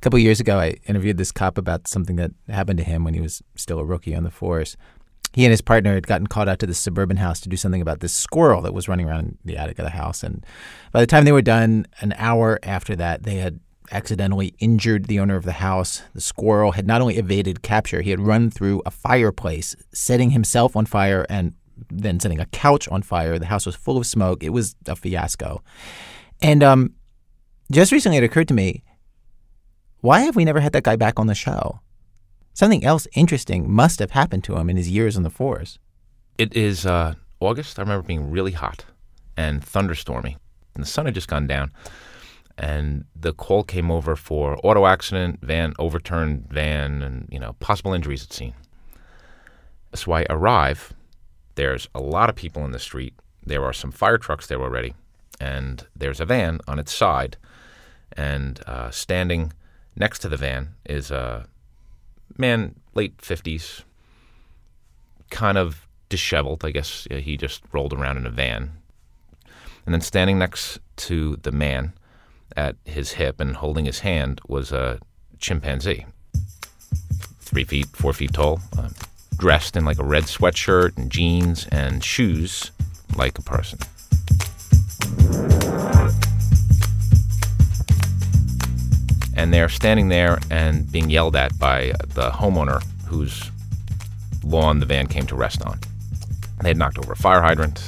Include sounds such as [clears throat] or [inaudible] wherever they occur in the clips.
A couple years ago, I interviewed this cop about something that happened to him when he was still a rookie on the force. He and his partner had gotten called out to this suburban house to do something about this squirrel that was running around the attic of the house. And by the time they were done, an hour after that, they had accidentally injured the owner of the house. The squirrel had not only evaded capture, he had run through a fireplace, setting himself on fire and then setting a couch on fire. The house was full of smoke. It was a fiasco. And um, just recently, it occurred to me why have we never had that guy back on the show? Something else interesting must have happened to him in his years on the force. It is uh, August. I remember being really hot and thunderstormy, and the sun had just gone down. And the call came over for auto accident, van overturned van, and you know possible injuries at scene. So I arrive. There's a lot of people in the street. There are some fire trucks there already, and there's a van on its side, and uh, standing Next to the van is a man, late 50s, kind of disheveled. I guess he just rolled around in a van. And then standing next to the man at his hip and holding his hand was a chimpanzee, three feet, four feet tall, uh, dressed in like a red sweatshirt and jeans and shoes like a person. And they're standing there and being yelled at by the homeowner whose lawn the van came to rest on. They had knocked over a fire hydrant,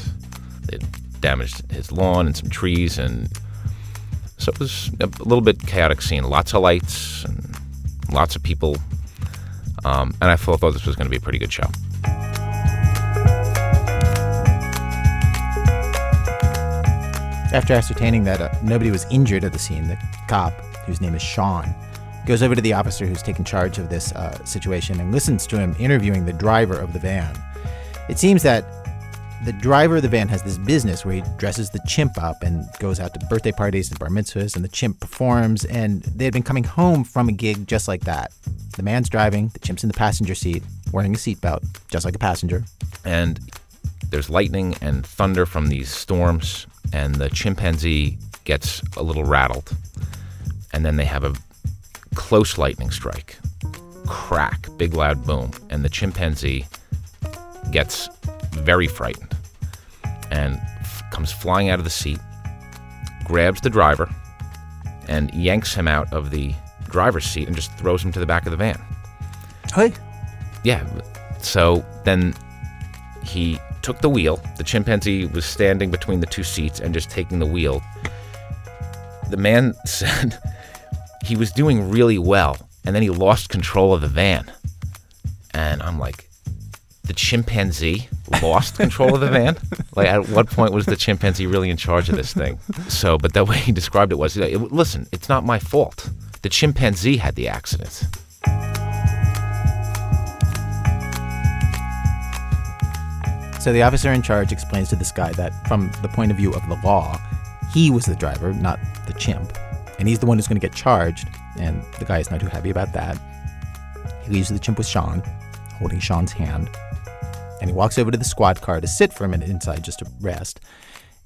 they damaged his lawn and some trees, and so it was a little bit chaotic scene. Lots of lights and lots of people, um, and I thought this was going to be a pretty good show. After ascertaining that uh, nobody was injured at the scene, the cop whose name is Sean, goes over to the officer who's taken charge of this uh, situation and listens to him interviewing the driver of the van. It seems that the driver of the van has this business where he dresses the chimp up and goes out to birthday parties and bar mitzvahs, and the chimp performs. And they had been coming home from a gig just like that. The man's driving, the chimp's in the passenger seat, wearing a seatbelt, just like a passenger. And there's lightning and thunder from these storms, and the chimpanzee gets a little rattled and then they have a close lightning strike. Crack, big loud boom, and the chimpanzee gets very frightened and f- comes flying out of the seat, grabs the driver, and yanks him out of the driver's seat and just throws him to the back of the van. Hey. Yeah. So then he took the wheel. The chimpanzee was standing between the two seats and just taking the wheel. The man [laughs] said he was doing really well, and then he lost control of the van. And I'm like, the chimpanzee lost control of the van? [laughs] Like, at what point was the chimpanzee really in charge of this thing? So, but the way he described it was, listen, it's not my fault. The chimpanzee had the accident. So the officer in charge explains to this guy that, from the point of view of the law, he was the driver, not the chimp and he's the one who's going to get charged. And the guy is not too happy about that. He leaves the chimp with Sean, holding Sean's hand, and he walks over to the squad car to sit for a minute inside just to rest.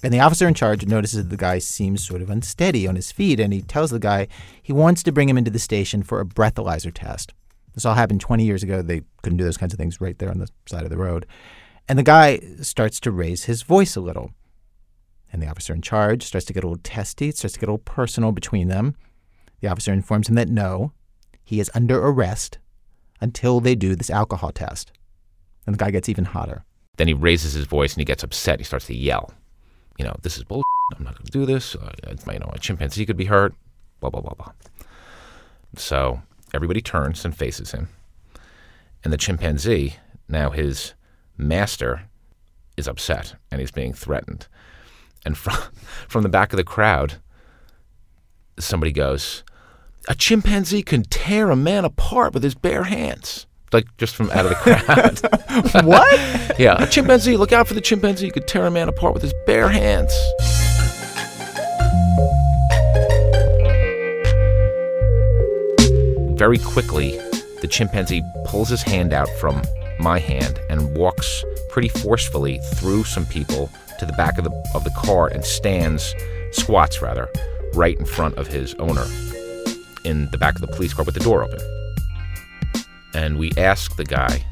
And the officer in charge notices that the guy seems sort of unsteady on his feet, and he tells the guy he wants to bring him into the station for a breathalyzer test. This all happened 20 years ago. They couldn't do those kinds of things right there on the side of the road. And the guy starts to raise his voice a little. And the officer in charge starts to get a little testy, starts to get a little personal between them. The officer informs him that no, he is under arrest until they do this alcohol test. And the guy gets even hotter. Then he raises his voice and he gets upset. He starts to yell. You know, this is bullshit. [laughs] I'm not going to do this. Uh, you know, a chimpanzee could be hurt. Blah, blah, blah, blah. So everybody turns and faces him. And the chimpanzee, now his master, is upset and he's being threatened. And from, from the back of the crowd, somebody goes, A chimpanzee can tear a man apart with his bare hands. Like just from out of the crowd. [laughs] what? Yeah, a chimpanzee, look out for the chimpanzee. could tear a man apart with his bare hands. Very quickly, the chimpanzee pulls his hand out from my hand and walks pretty forcefully through some people to the back of the of the car and stands, squats rather, right in front of his owner. in the back of the police car with the door open. And we asked the guy,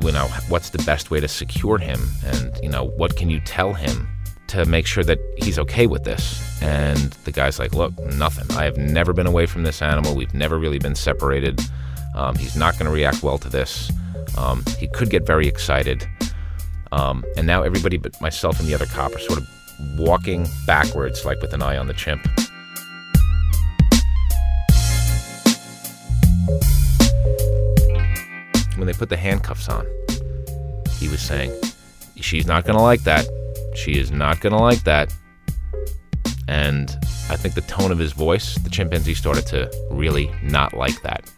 you know, what's the best way to secure him? And, you know, what can you tell him to make sure that he's okay with this? And the guy's like, look, nothing. I have never been away from this animal. We've never really been separated. Um, he's not going to react well to this. Um, he could get very excited. Um, and now everybody but myself and the other cop are sort of walking backwards, like with an eye on the chimp. When they put the handcuffs on, he was saying, She's not going to like that. She is not going to like that. And I think the tone of his voice, the chimpanzee started to really not like that.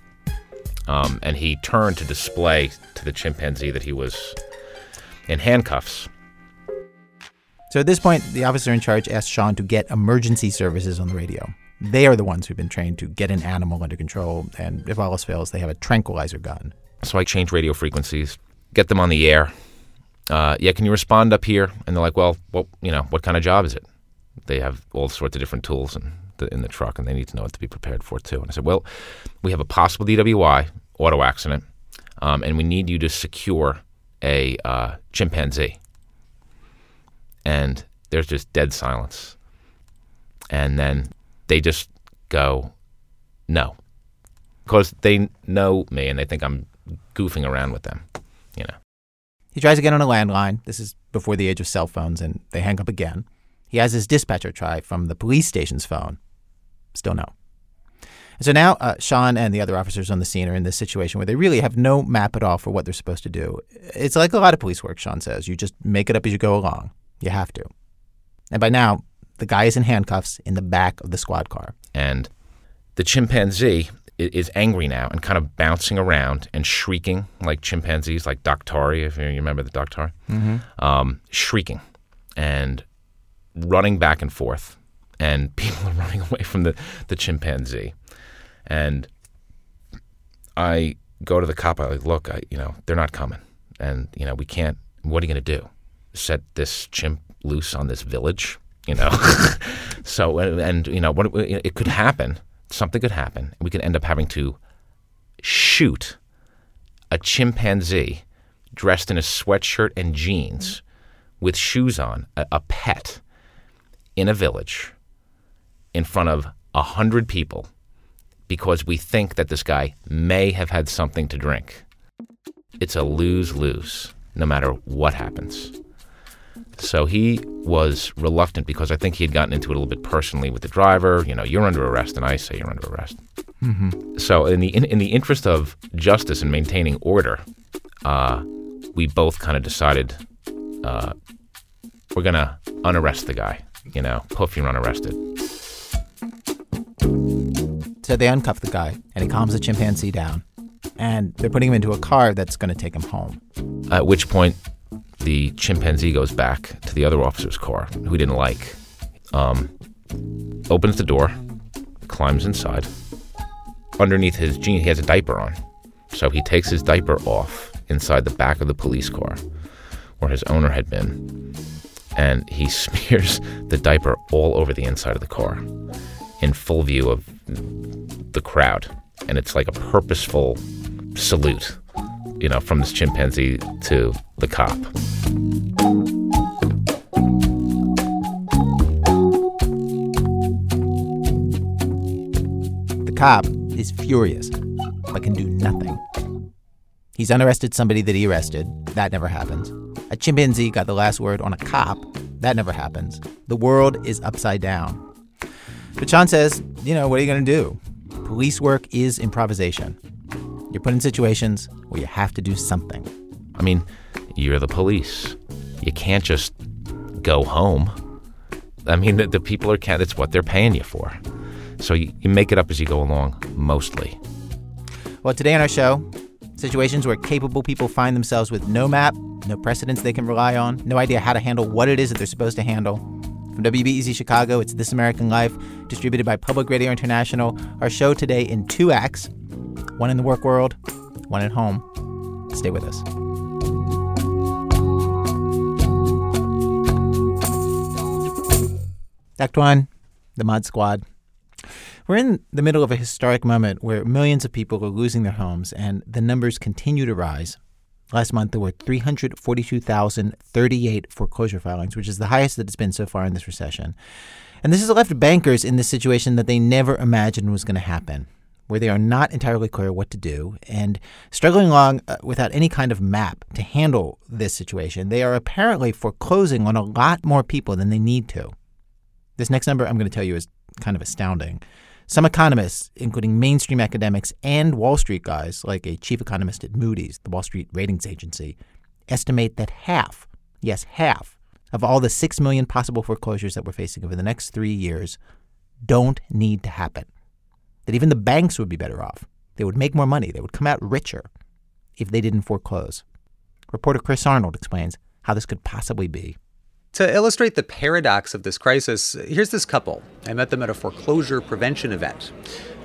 Um, and he turned to display to the chimpanzee that he was in handcuffs. So at this point, the officer in charge asked Sean to get emergency services on the radio. They are the ones who've been trained to get an animal under control, and if all else fails, they have a tranquilizer gun. So I change radio frequencies, get them on the air. Uh, yeah, can you respond up here? And they're like, well, what you know, what kind of job is it? They have all sorts of different tools in the, in the truck, and they need to know what to be prepared for too. And I said, well, we have a possible DWI auto accident, um, and we need you to secure a uh, chimpanzee. And there's just dead silence. And then they just go, no. Because they know me and they think I'm goofing around with them, you know. He tries again on a landline. This is before the age of cell phones, and they hang up again. He has his dispatcher try from the police station's phone. Still no. And so now uh, Sean and the other officers on the scene are in this situation where they really have no map at all for what they're supposed to do. It's like a lot of police work, Sean says. You just make it up as you go along. You have to. And by now, the guy is in handcuffs in the back of the squad car. And the chimpanzee is angry now and kind of bouncing around and shrieking like chimpanzees, like Daktari, if you remember the Daktari, mm-hmm. um, shrieking and running back and forth. And [laughs] people are running away from the, the chimpanzee. And I go to the cop. I like, look, I, you know, they're not coming, and you know, we can't. What are you going to do? Set this chimp loose on this village? You know, [laughs] so and you know what? It could happen. Something could happen. We could end up having to shoot a chimpanzee dressed in a sweatshirt and jeans with shoes on, a, a pet, in a village in front of a hundred people because we think that this guy may have had something to drink. It's a lose lose, no matter what happens. So he was reluctant because I think he had gotten into it a little bit personally with the driver. You know, you're under arrest, and I say you're under arrest. Mm-hmm. So, in the in, in, the interest of justice and maintaining order, uh, we both kind of decided uh, we're gonna unarrest the guy. You know, poof, you're unarrested. So they uncuff the guy, and he calms the chimpanzee down. And they're putting him into a car that's going to take him home. At which point, the chimpanzee goes back to the other officer's car, who he didn't like. Um, opens the door, climbs inside. Underneath his jeans, he has a diaper on. So he takes his diaper off inside the back of the police car where his owner had been. And he [laughs] smears the diaper all over the inside of the car in full view of the crowd. And it's like a purposeful salute, you know, from this chimpanzee to the cop. The cop is furious, but can do nothing. He's unarrested somebody that he arrested. That never happens. A chimpanzee got the last word on a cop. That never happens. The world is upside down. But Sean says, you know, what are you going to do? Police work is improvisation. You're put in situations where you have to do something. I mean, you're the police. You can't just go home. I mean, the, the people are can't. It's what they're paying you for. So you, you make it up as you go along, mostly. Well, today on our show, situations where capable people find themselves with no map, no precedents they can rely on, no idea how to handle what it is that they're supposed to handle. From WBEZ Chicago, it's This American Life, distributed by Public Radio International. Our show today in two acts one in the work world, one at home. Stay with us. Act one, the Mod Squad. We're in the middle of a historic moment where millions of people are losing their homes and the numbers continue to rise. Last month, there were 342,038 foreclosure filings, which is the highest that it's been so far in this recession. And this has left bankers in this situation that they never imagined was going to happen, where they are not entirely clear what to do and struggling along uh, without any kind of map to handle this situation. They are apparently foreclosing on a lot more people than they need to. This next number I'm going to tell you is kind of astounding. Some economists, including mainstream academics and Wall Street guys like a chief economist at Moody's, the Wall Street ratings agency, estimate that half, yes, half, of all the 6 million possible foreclosures that we're facing over the next three years don't need to happen. That even the banks would be better off. They would make more money. They would come out richer if they didn't foreclose. Reporter Chris Arnold explains how this could possibly be. To illustrate the paradox of this crisis, here's this couple. I met them at a foreclosure prevention event.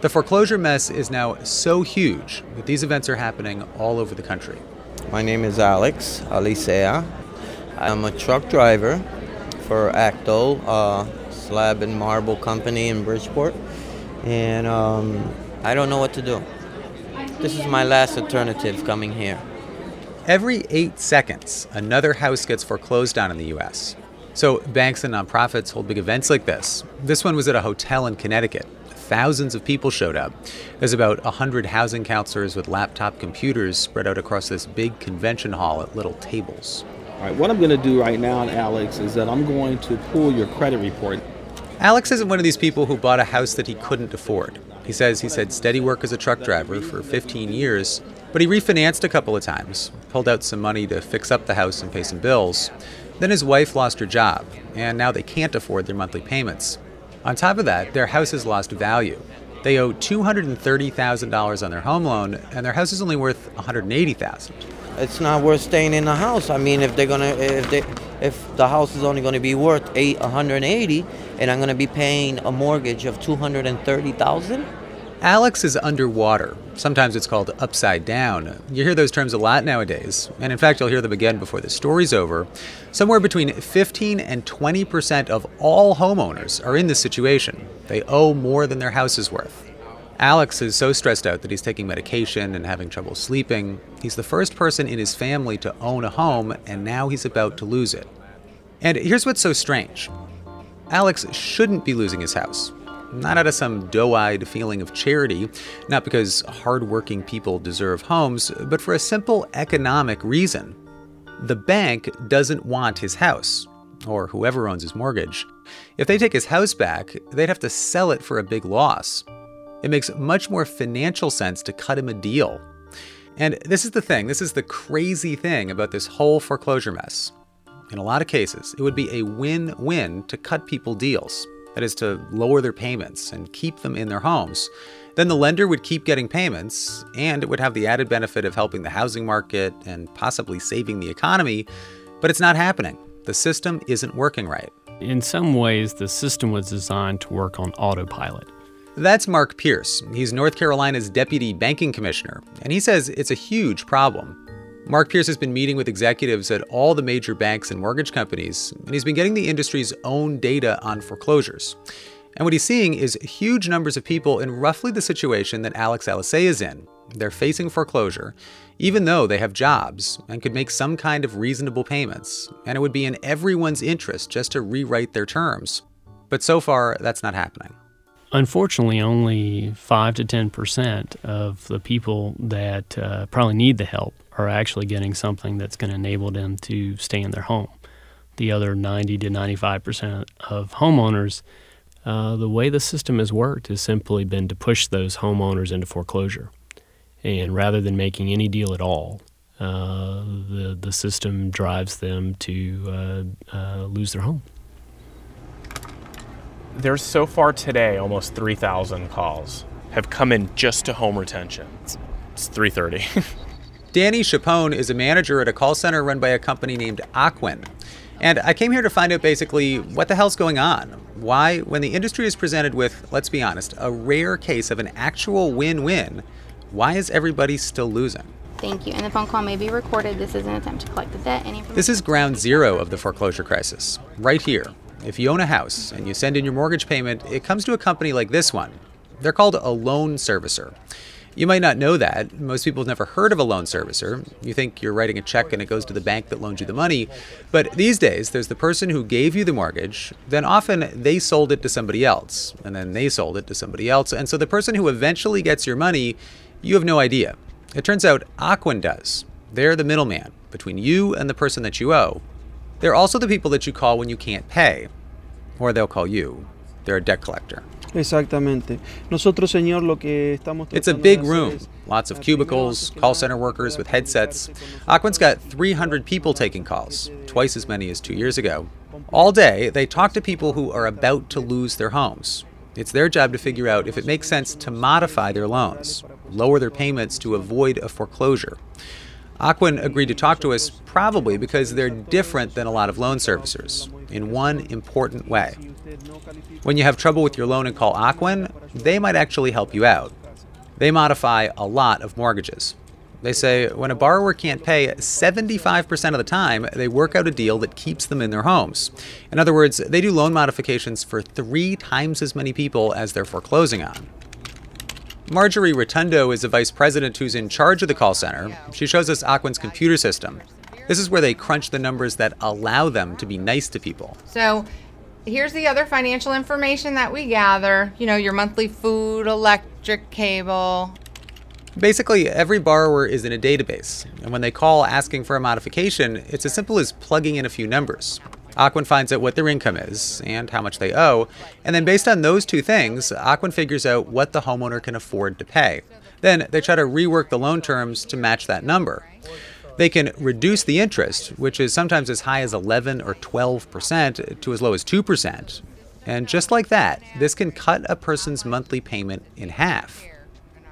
The foreclosure mess is now so huge that these events are happening all over the country. My name is Alex Alicea. I'm a truck driver for Acto, a slab and marble company in Bridgeport. And um, I don't know what to do. This is my last alternative coming here. Every eight seconds, another house gets foreclosed on in the U.S. So, banks and nonprofits hold big events like this. This one was at a hotel in Connecticut. Thousands of people showed up. There's about 100 housing counselors with laptop computers spread out across this big convention hall at little tables. All right, what I'm going to do right now, Alex, is that I'm going to pull your credit report. Alex isn't one of these people who bought a house that he couldn't afford. He says he's had steady work as a truck driver for 15 years, but he refinanced a couple of times, pulled out some money to fix up the house and pay some bills. Then his wife lost her job, and now they can't afford their monthly payments. On top of that, their house has lost value. They owe $230,000 on their home loan, and their house is only worth 180,000. It's not worth staying in the house. I mean, if they're gonna, if they, if the house is only gonna be worth eight, 180, and I'm gonna be paying a mortgage of 230,000. Alex is underwater. Sometimes it's called upside down. You hear those terms a lot nowadays, and in fact, you'll hear them again before the story's over. Somewhere between 15 and 20 percent of all homeowners are in this situation. They owe more than their house is worth. Alex is so stressed out that he's taking medication and having trouble sleeping. He's the first person in his family to own a home, and now he's about to lose it. And here's what's so strange Alex shouldn't be losing his house not out of some doe eyed feeling of charity, not because hardworking people deserve homes, but for a simple economic reason. The bank doesn't want his house, or whoever owns his mortgage. If they take his house back, they'd have to sell it for a big loss. It makes much more financial sense to cut him a deal. And this is the thing, this is the crazy thing about this whole foreclosure mess. In a lot of cases, it would be a win win to cut people deals that is, to lower their payments and keep them in their homes. Then the lender would keep getting payments, and it would have the added benefit of helping the housing market and possibly saving the economy. But it's not happening. The system isn't working right. In some ways, the system was designed to work on autopilot. That's Mark Pearce. He's North Carolina's deputy banking commissioner, and he says it's a huge problem. Mark Pearce has been meeting with executives at all the major banks and mortgage companies, and he's been getting the industry's own data on foreclosures. And what he's seeing is huge numbers of people in roughly the situation that Alex Alicea is in. They're facing foreclosure, even though they have jobs and could make some kind of reasonable payments, and it would be in everyone's interest just to rewrite their terms. But so far, that's not happening. Unfortunately, only 5 to 10% of the people that uh, probably need the help are actually getting something that's going to enable them to stay in their home. The other 90 to 95% of homeowners, uh, the way the system has worked has simply been to push those homeowners into foreclosure. And rather than making any deal at all, uh, the, the system drives them to uh, uh lose their home. There's so far today almost 3,000 calls have come in just to home retention. It's, it's 3:30. [laughs] Danny Chapone is a manager at a call center run by a company named Ocwen. And I came here to find out basically what the hell's going on. Why, when the industry is presented with, let's be honest, a rare case of an actual win win, why is everybody still losing? Thank you. And the phone call may be recorded. This is an attempt to collect the debt. Any this is ground zero of the foreclosure crisis, right here. If you own a house and you send in your mortgage payment, it comes to a company like this one. They're called a loan servicer. You might not know that. Most people have never heard of a loan servicer. You think you're writing a check and it goes to the bank that loaned you the money. But these days, there's the person who gave you the mortgage, then often they sold it to somebody else, and then they sold it to somebody else. And so the person who eventually gets your money, you have no idea. It turns out Ocwen does. They're the middleman between you and the person that you owe. They're also the people that you call when you can't pay, or they'll call you. They're a debt collector. Exactamente. Nosotros, señor, lo que estamos It's a big room, lots of cubicles, call center workers with headsets. Ocwen's got 300 people taking calls, twice as many as two years ago. All day, they talk to people who are about to lose their homes. It's their job to figure out if it makes sense to modify their loans, lower their payments to avoid a foreclosure. Aquin agreed to talk to us probably because they're different than a lot of loan servicers in one important way. When you have trouble with your loan and call Ocwen, they might actually help you out. They modify a lot of mortgages. They say when a borrower can't pay 75% of the time, they work out a deal that keeps them in their homes. In other words, they do loan modifications for three times as many people as they're foreclosing on. Marjorie Rotundo is a vice president who's in charge of the call center. She shows us Ocwen's computer system. This is where they crunch the numbers that allow them to be nice to people. So here's the other financial information that we gather. You know, your monthly food, electric, cable. Basically, every borrower is in a database, and when they call asking for a modification, it's as simple as plugging in a few numbers. Ocwen finds out what their income is and how much they owe, and then based on those two things, Ocwen figures out what the homeowner can afford to pay. Then they try to rework the loan terms to match that number. They can reduce the interest, which is sometimes as high as 11 or 12%, to as low as 2%. And just like that, this can cut a person's monthly payment in half.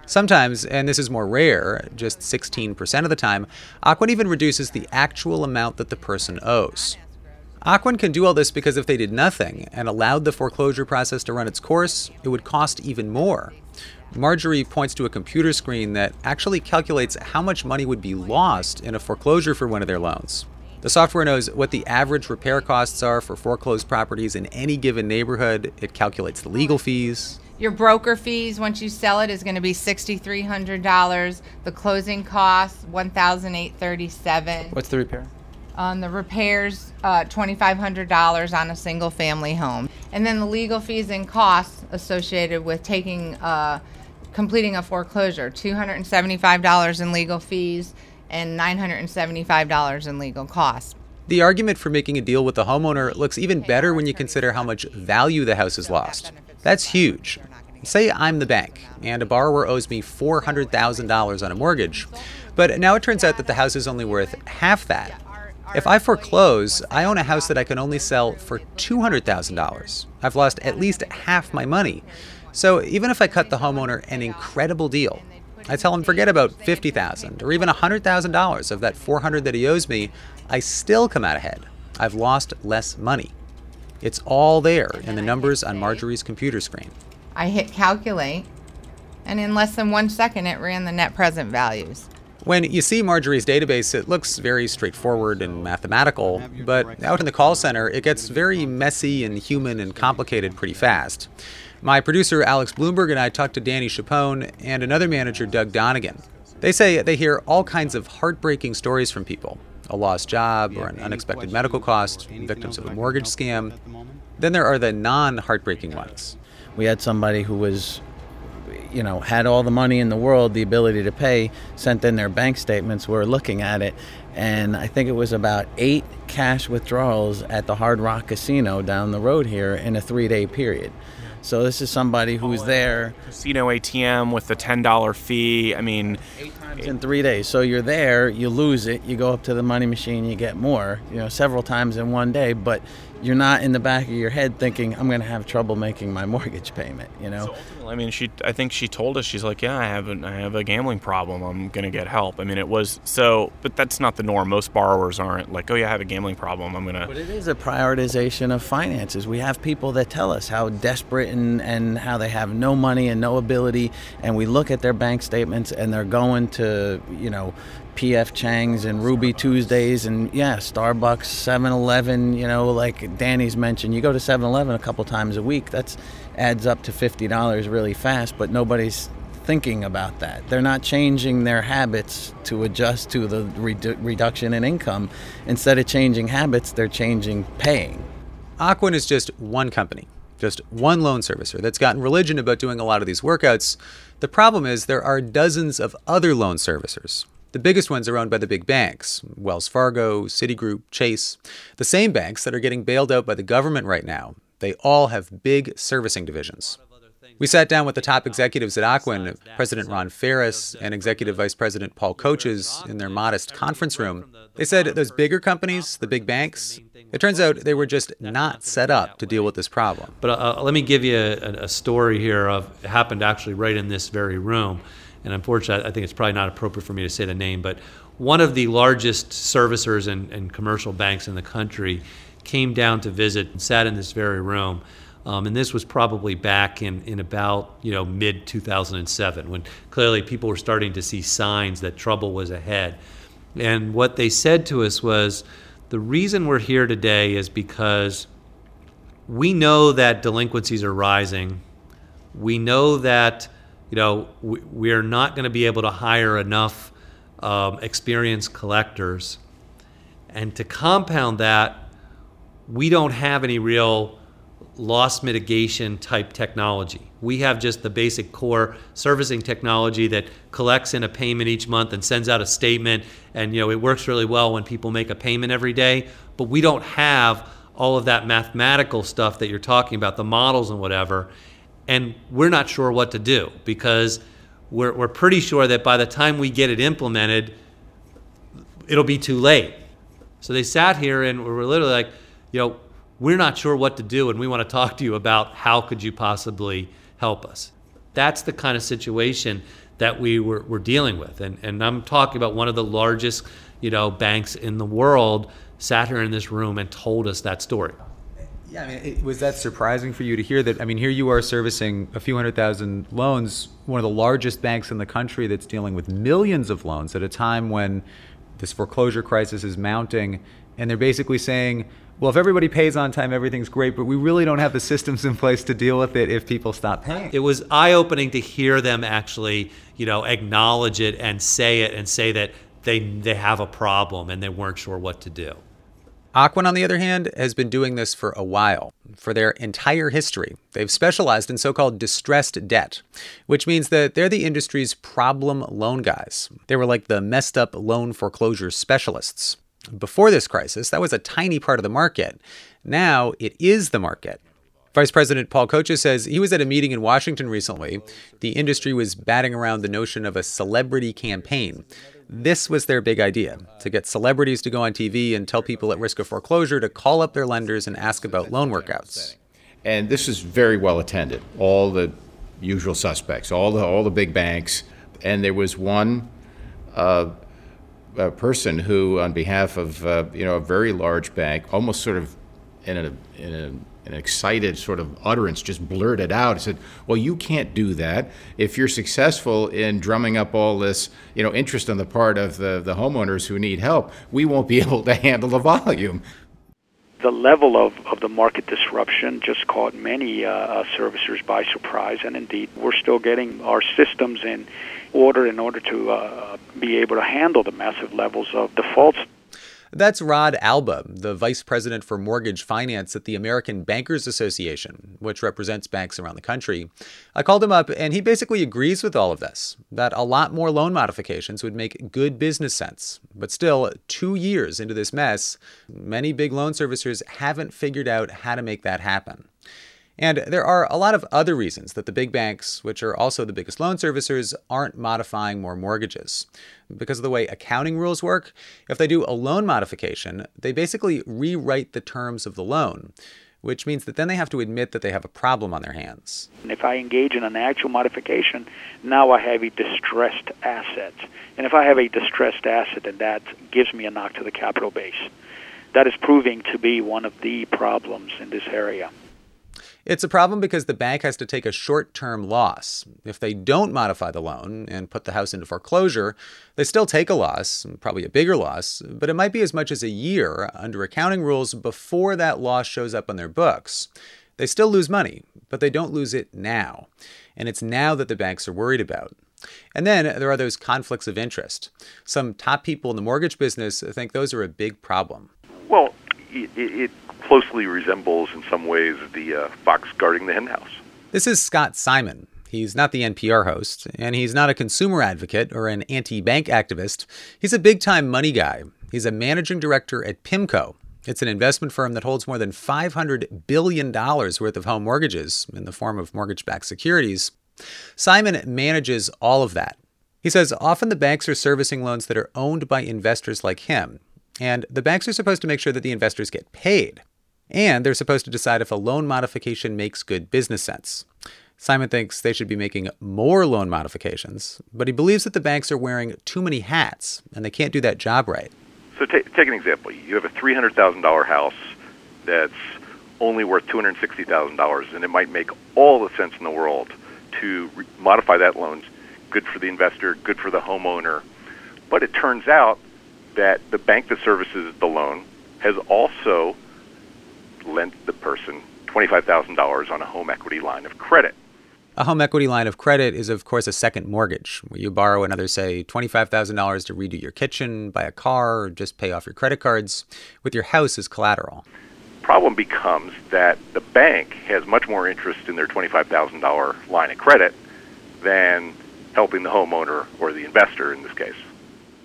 Sometimes, and this is more rare, just 16% of the time, Ocwen even reduces the actual amount that the person owes. Ocwen can do all this because if they did nothing and allowed the foreclosure process to run its course, it would cost even more. Marjorie points to a computer screen that actually calculates how much money would be lost in a foreclosure for one of their loans. The software knows what the average repair costs are for foreclosed properties in any given neighborhood. It calculates the legal fees. Your broker fees once you sell it is going to be sixty-three hundred dollars. The closing costs one thousand eight thirty-seven. What's the repair? On the repairs, uh, twenty-five hundred dollars on a single-family home, and then the legal fees and costs associated with taking, uh, completing a foreclosure: two hundred and seventy-five dollars in legal fees and nine hundred and seventy-five dollars in legal costs. The argument for making a deal with the homeowner looks even better when you consider how much value the house has lost. That's huge. Say I'm the bank and a borrower owes me $400,000 on a mortgage, but now it turns out that the house is only worth half that. If I foreclose, I own a house that I can only sell for $200,000. I've lost at least half my money. So even if I cut the homeowner an incredible deal, I tell him forget about 50,000 or even $100,000 of that 400 that he owes me, I still come out ahead. I've lost less money. It's all there in the numbers on Marjorie's computer screen. I hit calculate, and in less than one second, it ran the net present values. When you see Marjorie's database, it looks very straightforward and mathematical, but out in the call center, it gets very messy and human and complicated pretty fast. My producer, Alex Blumberg, and I talked to Danny Chapone and another manager, Doug Donegan. They say they hear all kinds of heartbreaking stories from people a lost job or an unexpected medical cost, victims of a mortgage scam. Then there are the non heartbreaking ones. We had somebody who was, you know, had all the money in the world, the ability to pay, sent in their bank statements. We're looking at it, and I think it was about eight cash withdrawals at the Hard Rock Casino down the road here in a three day period. So this is somebody who's there Casino ATM with the ten dollar fee. I mean, eight times in three days. So you're there, you lose it, you go up to the money machine, you get more, you know, several times in one day, but you're not in the back of your head thinking, I'm going to have trouble making my [laughs] mortgage payment, you know? I mean, she. I think she told us she's like, yeah, I have a, I have a gambling problem. I'm gonna get help. I mean, it was so, but that's not the norm. Most borrowers aren't like, oh yeah, I have a gambling problem. I'm gonna. But it is a prioritization of finances. We have people that tell us how desperate and, and how they have no money and no ability, and we look at their bank statements and they're going to, you know, PF Chang's and Ruby Tuesdays and yeah, Starbucks, 7-Eleven, you know, like Danny's mentioned, you go to 7-Eleven a couple times a week. That's adds up to $50 really fast, but nobody's thinking about that. They're not changing their habits to adjust to the redu- reduction in income. Instead of changing habits, they're changing paying. Ocwen is just one company, just one loan servicer that's gotten religion about doing a lot of these workouts. The problem is there are dozens of other loan servicers. The biggest ones are owned by the big banks Wells Fargo, Citigroup, Chase, the same banks that are getting bailed out by the government right now. They all have big servicing divisions. We sat down with the top executives at Ocwen, President Ron Faris and Executive Vice President Paul Koches, in their modest conference room. They said those bigger companies, the big banks, it turns out they were just not set up to deal with this problem. But uh, let me give you a, a story here of it happened actually right in this very room. And unfortunately, I think it's probably not appropriate for me to say the name, but one of the largest servicers and, and commercial banks in the country came down to visit and sat in this very room. Um, and this was probably back in, in about you know mid 2007 when clearly people were starting to see signs that trouble was ahead. And what they said to us was, the reason we're here today is because we know that delinquencies are rising. We know that you know we, we're not going to be able to hire enough um, experienced collectors, and to compound that, we don't have any real loss mitigation type technology. We have just the basic core servicing technology that collects in a payment each month and sends out a statement and you know it works really well when people make a payment every day, but we don't have all of that mathematical stuff that you're talking about, the models and whatever. And we're not sure what to do because we're, we're pretty sure that by the time we get it implemented, it'll be too late. So they sat here and we were literally like, you know, we're not sure what to do and we want to talk to you about how could you possibly help us. That's the kind of situation that we were, were dealing with. And, and i'm talking about one of the largest you know banks in the world sat here in this room and told us that story yeah, I mean, it, was that surprising for you to hear that? I mean, here you are servicing a few hundred thousand loans, one of the largest banks in the country that's dealing with millions of loans at a time when this foreclosure crisis is mounting, and they're basically saying, well, if everybody pays on time, everything's great, but we really don't have the systems in place to deal with it if people stop paying. It was eye opening to hear them actually, you know, acknowledge it and say it and say that they, they have a problem and they weren't sure what to do. Ocwen, on the other hand, has been doing this for a while. For their entire history, they've specialized in so called distressed debt, which means that they're the industry's problem loan guys. They were like the messed up loan foreclosure specialists. Before this crisis, that was a tiny part of the market. Now it is the market. Vice President Paul Koches says he was at a meeting in Washington recently. The industry was batting around the notion of a celebrity campaign. This was their big idea to get celebrities to go on TV and tell people at risk of foreclosure to call up their lenders and ask about loan workouts. And this is very well attended. All the usual suspects, all the all the big banks, and there was one uh, person who, on behalf of uh, you know a very large bank, almost sort of in, a, in a, an excited sort of utterance, just blurted out. He said, "Well, you can't do that. If you're successful in drumming up all this, you know, interest on the part of the the homeowners who need help, we won't be [laughs] able to handle the volume." the level of, of the market disruption just caught many uh, uh servicers by surprise, and indeed, we're still getting our systems in order in order to uh, be able to handle the massive levels of defaults. That's Rod Alba, the vice president for mortgage finance at the American Bankers Association, which represents banks around the country. I called him up, and he basically agrees with all of this that a lot more loan modifications would make good business sense. But still, two years into this mess, many big loan servicers haven't figured out how to make that happen. And there are a lot of other reasons that the big banks, which are also the biggest loan servicers, aren't modifying more mortgages. Because of the way accounting rules work, if they do a loan modification, they basically rewrite the terms of the loan, which means that then they have to admit that they have a problem on their hands. And if I engage in an actual modification, now I have a distressed asset. And if I have a distressed asset, then that gives me a knock to the capital base. That is proving to be one of the problems in this area. It's a problem because the bank has to take a short term loss. If they don't modify the loan and put the house into foreclosure, they still take a loss, probably a bigger loss, but it might be as much as a year under accounting rules before that loss shows up on their books. They still lose money, but they don't lose it now. And it's now that the banks are worried about. And then there are those conflicts of interest. Some top people in the mortgage business think those are a big problem. Well, it, it closely resembles, in some ways, the uh, fox guarding the henhouse. This is Scott Simon. He's not the NPR host, and he's not a consumer advocate or an anti bank activist. He's a big time money guy. He's a managing director at PIMCO. It's an investment firm that holds more than $500 billion worth of home mortgages in the form of mortgage backed securities. Simon manages all of that. He says often the banks are servicing loans that are owned by investors like him, and the banks are supposed to make sure that the investors get paid. And they're supposed to decide if a loan modification makes good business sense. Simon thinks they should be making more loan modifications, but he believes that the banks are wearing too many hats and they can't do that job right. So t- take an example. You have a $300,000 house that's only worth $260,000, and it might make all the sense in the world to re- modify that loan. Good for the investor, good for the homeowner. But it turns out that the bank that services the loan has also lent the person $25,000 on a home equity line of credit. A home equity line of credit is, of course, a second mortgage where you borrow another, say, $25,000 to redo your kitchen, buy a car, or just pay off your credit cards with your house as collateral. Problem becomes that the bank has much more interest in their $25,000 line of credit than helping the homeowner or the investor in this case.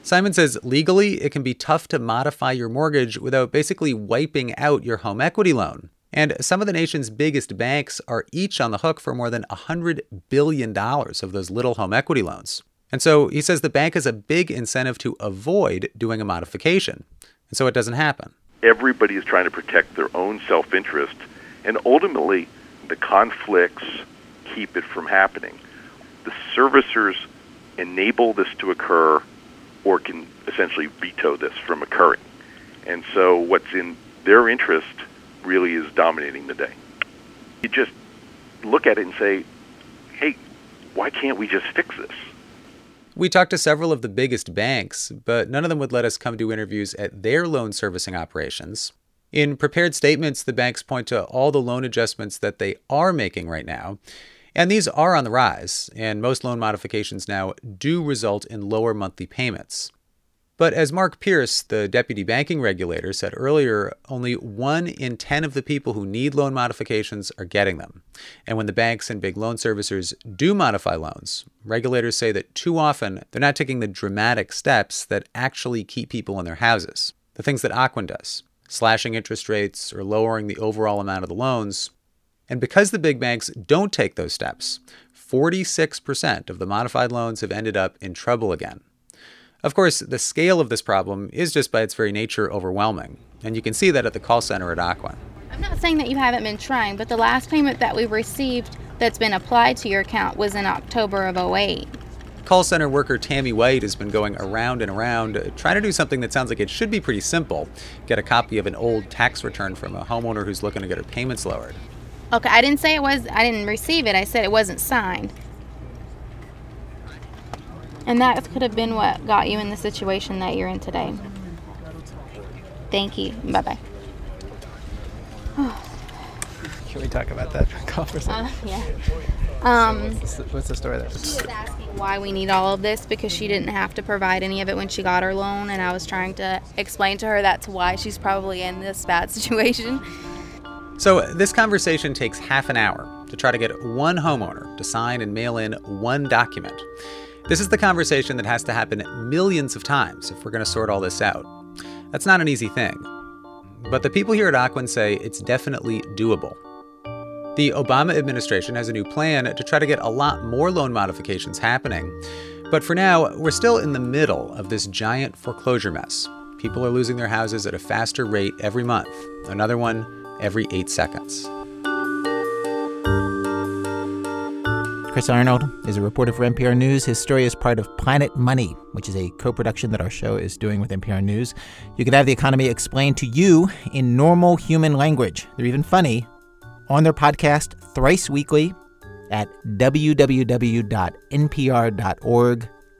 Simon says legally, it can be tough to modify your mortgage without basically wiping out your home equity loan. And some of the nation's biggest banks are each on the hook for more than $100 billion of those little home equity loans. And so he says the bank has a big incentive to avoid doing a modification. And so it doesn't happen. Everybody is trying to protect their own self interest, and ultimately, the conflicts keep it from happening. The servicers enable this to occur or can essentially veto this from occurring. And so, what's in their interest really is dominating the day. You just look at it and say, hey, why can't we just fix this? We talked to several of the biggest banks, but none of them would let us come do interviews at their loan servicing operations. In prepared statements, the banks point to all the loan adjustments that they are making right now. And these are on the rise, and most loan modifications now do result in lower monthly payments. But as Mark Pearce, the deputy banking regulator, said earlier, only one in 10 of the people who need loan modifications are getting them. And when the banks and big loan servicers do modify loans, regulators say that too often they're not taking the dramatic steps that actually keep people in their houses. The things that Ocwen does, slashing interest rates or lowering the overall amount of the loans. And because the big banks don't take those steps, 46% of the modified loans have ended up in trouble again. Of course, the scale of this problem is just by its very nature overwhelming, and you can see that at the call center at Ocwen. I'm not saying that you haven't been trying, but the last payment that we received that's been applied to your account was in October of 08. Call center worker Tammy White has been going around and around uh, trying to do something that sounds like it should be pretty simple get a copy of an old tax return from a homeowner who's looking to get her payments lowered. Okay, I didn't say it was, I didn't receive it. I said it wasn't signed. And that could have been what got you in the situation that you're in today. Thank you. Bye bye. Can we talk about that call for second? Uh, yeah. Um, what's, the, what's the story there? She was asking why we need all of this because she didn't have to provide any of it when she got her loan, and I was trying to explain to her that's why she's probably in this bad [laughs] situation. So, this conversation takes half an hour to try to get one homeowner to sign and mail in one document. This is the conversation that has to happen millions of times if we're going to sort all this out. That's not an easy thing. But the people here at Ocwen say it's definitely doable. The Obama administration has a new plan to try to get a lot more loan modifications happening. But for now, we're still in the middle of this giant foreclosure mess. People are losing their houses at a faster rate every month, another one every eight seconds. Chris Arnold is a reporter for NPR News. His story is part of Planet Money, which is a co production that our show is doing with NPR News. You can have the economy explained to you in normal human language. They're even funny on their podcast thrice weekly at www.npr.org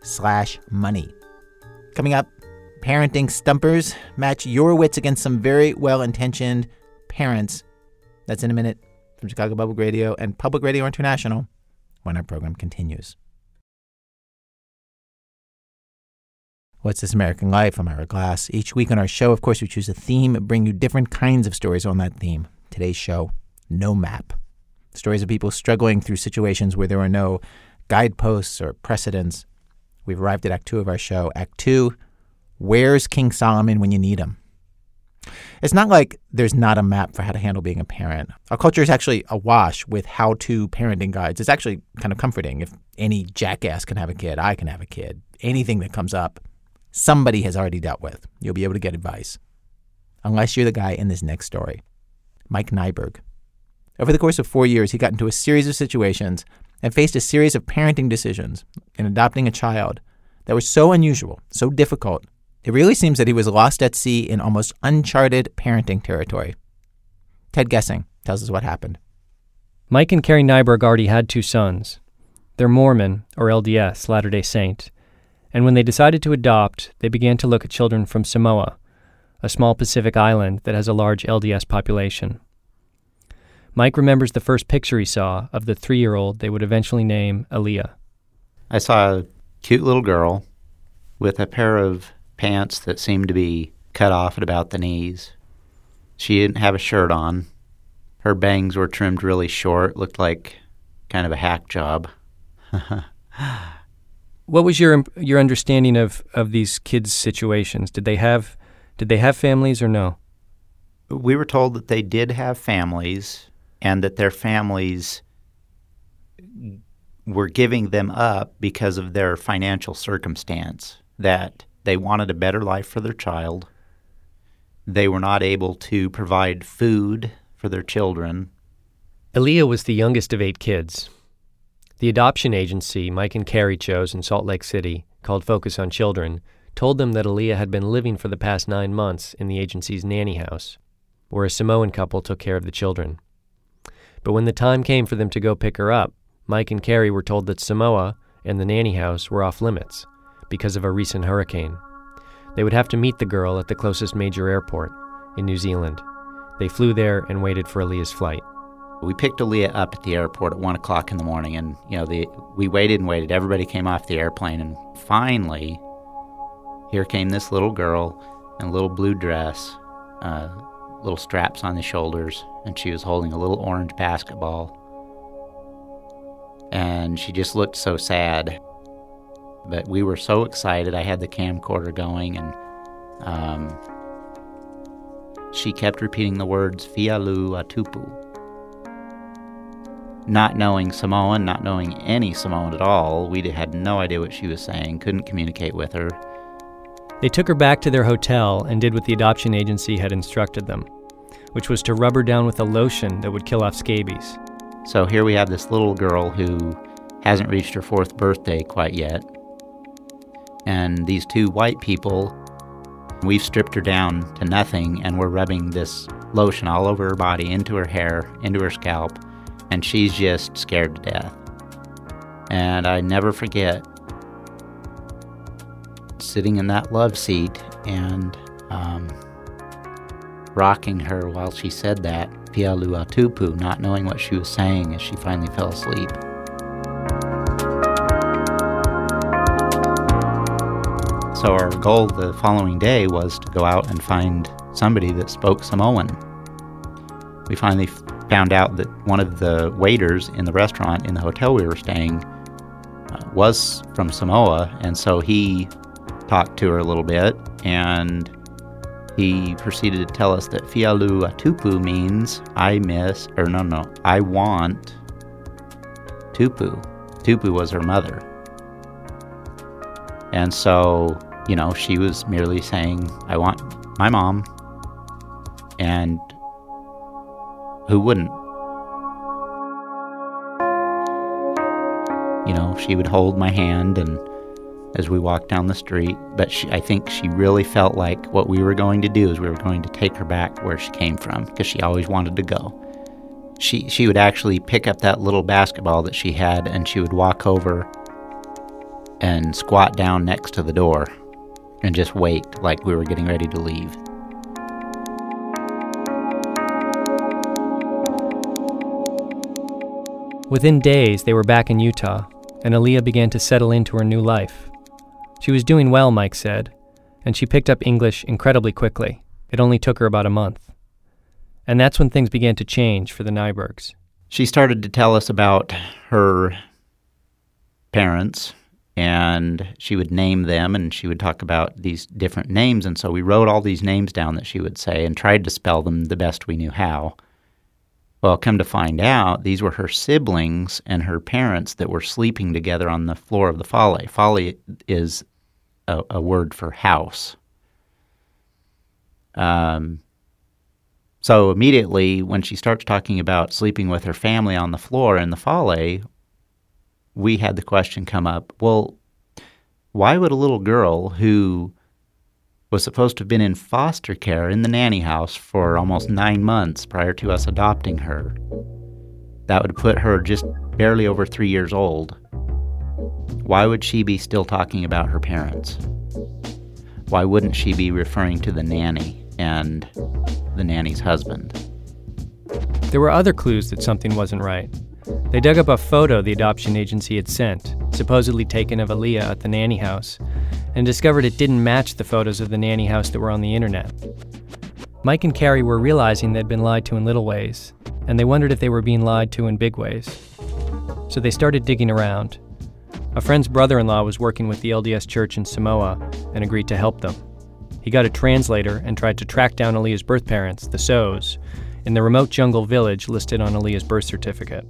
slash money. Coming up, parenting stumpers match your wits against some very well-intentioned parents. That's in a minute from Chicago Public Radio and Public Radio International when our program continues. What's This American Life? I'm Ira Glass. Each week on our show, of course, we choose a theme, and bring you different kinds of stories on that theme. Today's show, No Map. Stories of people struggling through situations where there are no guideposts or precedents. We've arrived at Act Two of our show. Act Two, Where's King Solomon when you need him? It's not like there's not a map for how to handle being a parent. Our culture is actually awash with how to parenting guides. It's actually kind of comforting. If any jackass can have a kid, I can have a kid. Anything that comes up, somebody has already dealt with. You'll be able to get advice. Unless you're the guy in this next story, Mike Nyberg. Over the course of four years, he got into a series of situations and faced a series of parenting decisions in adopting a child that were so unusual, so difficult, it really seems that he was lost at sea in almost uncharted parenting territory. Ted Guessing tells us what happened. Mike and Carrie Nyberg already had two sons. They're Mormon, or LDS, Latter day Saint, and when they decided to adopt, they began to look at children from Samoa, a small Pacific island that has a large LDS population. Mike remembers the first picture he saw of the three year old they would eventually name Aaliyah. I saw a cute little girl with a pair of pants that seemed to be cut off at about the knees. She didn't have a shirt on. Her bangs were trimmed really short, looked like kind of a hack job. [laughs] what was your your understanding of, of these kids' situations? Did they have did they have families or no? We were told that they did have families and that their families were giving them up because of their financial circumstance, that they wanted a better life for their child. They were not able to provide food for their children. Aaliyah was the youngest of eight kids. The adoption agency Mike and Carrie chose in Salt Lake City, called Focus on Children, told them that Aaliyah had been living for the past nine months in the agency's nanny house, where a Samoan couple took care of the children. But when the time came for them to go pick her up, Mike and Carrie were told that Samoa and the nanny house were off limits because of a recent hurricane. They would have to meet the girl at the closest major airport in New Zealand. They flew there and waited for Aaliyah's flight. We picked Aaliyah up at the airport at one o'clock in the morning, and you know, the we waited and waited. Everybody came off the airplane, and finally, here came this little girl in a little blue dress, uh, little straps on the shoulders, and she was holding a little orange basketball. And she just looked so sad. But we were so excited. I had the camcorder going, and um, she kept repeating the words Fialu Atupu. Not knowing Samoan, not knowing any Samoan at all, we had no idea what she was saying, couldn't communicate with her. They took her back to their hotel and did what the adoption agency had instructed them, which was to rub her down with a lotion that would kill off scabies. So here we have this little girl who hasn't reached her fourth birthday quite yet. And these two white people, we've stripped her down to nothing and we're rubbing this lotion all over her body, into her hair, into her scalp, and she's just scared to death. And I never forget sitting in that love seat and um, rocking her while she said that, Pialua Tupu, not knowing what she was saying as she finally fell asleep. So our goal the following day was to go out and find somebody that spoke Samoan. We finally found out that one of the waiters in the restaurant in the hotel we were staying uh, was from Samoa, and so he talked to her a little bit, and he proceeded to tell us that Fialu Atupu means I miss, or no, no, I want Tupu. Tupu was her mother. And so you know, she was merely saying, I want my mom. And who wouldn't? You know, she would hold my hand and as we walked down the street, but she, I think she really felt like what we were going to do is we were going to take her back where she came from because she always wanted to go. she she would actually pick up that little basketball that she had and she would walk over and squat down next to the door and just wait like we were getting ready to leave. Within days, they were back in Utah, and Aaliyah began to settle into her new life. She was doing well, Mike said, and she picked up English incredibly quickly. It only took her about a month. And that's when things began to change for the Nybergs. She started to tell us about her parents, and she would name them, and she would talk about these different names. And so we wrote all these names down that she would say and tried to spell them the best we knew how. Well, come to find out, these were her siblings and her parents that were sleeping together on the floor of the fale. Fale is a, a word for house. Um, so immediately, when she starts talking about sleeping with her family on the floor in the fale, we had the question come up well, why would a little girl who was supposed to have been in foster care in the nanny house for almost nine months prior to us adopting her. That would put her just barely over three years old. Why would she be still talking about her parents? Why wouldn't she be referring to the nanny and the nanny's husband? There were other clues that something wasn't right. They dug up a photo the adoption agency had sent, supposedly taken of Aaliyah at the nanny house, and discovered it didn't match the photos of the nanny house that were on the internet. Mike and Carrie were realizing they'd been lied to in little ways, and they wondered if they were being lied to in big ways. So they started digging around. A friend's brother in law was working with the LDS Church in Samoa and agreed to help them. He got a translator and tried to track down Aaliyah's birth parents, the Sows, in the remote jungle village listed on Aaliyah's birth certificate.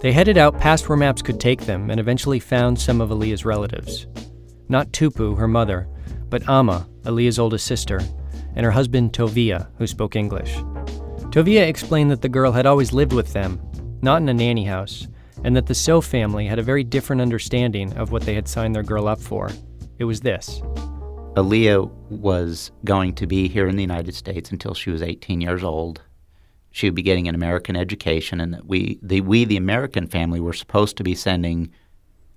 They headed out past where maps could take them and eventually found some of Aaliyah's relatives. Not Tupu, her mother, but Ama, Aaliyah's oldest sister, and her husband Tovia, who spoke English. Tovia explained that the girl had always lived with them, not in a nanny house, and that the So family had a very different understanding of what they had signed their girl up for. It was this Aaliyah was going to be here in the United States until she was 18 years old she would be getting an American education, and that we, the, we, the American family, were supposed to be sending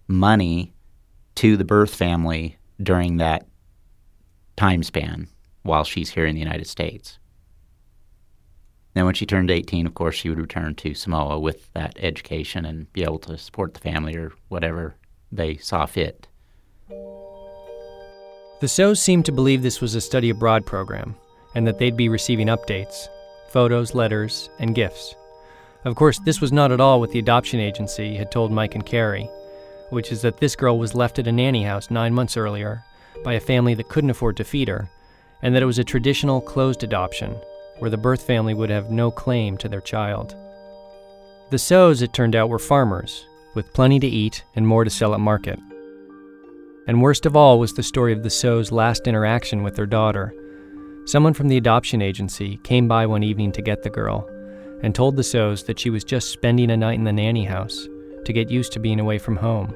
money to the birth family during that time span while she's here in the United States. Then, when she turned 18, of course, she would return to Samoa with that education and be able to support the family or whatever they saw fit. The Sows seemed to believe this was a study abroad program and that they'd be receiving updates, photos, letters, and gifts. Of course, this was not at all what the adoption agency had told Mike and Carrie, which is that this girl was left at a nanny house nine months earlier by a family that couldn't afford to feed her, and that it was a traditional closed adoption, where the birth family would have no claim to their child. The Sows, it turned out, were farmers, with plenty to eat and more to sell at market. And worst of all was the story of the Sows' last interaction with their daughter, Someone from the adoption agency came by one evening to get the girl and told the Sows that she was just spending a night in the nanny house to get used to being away from home.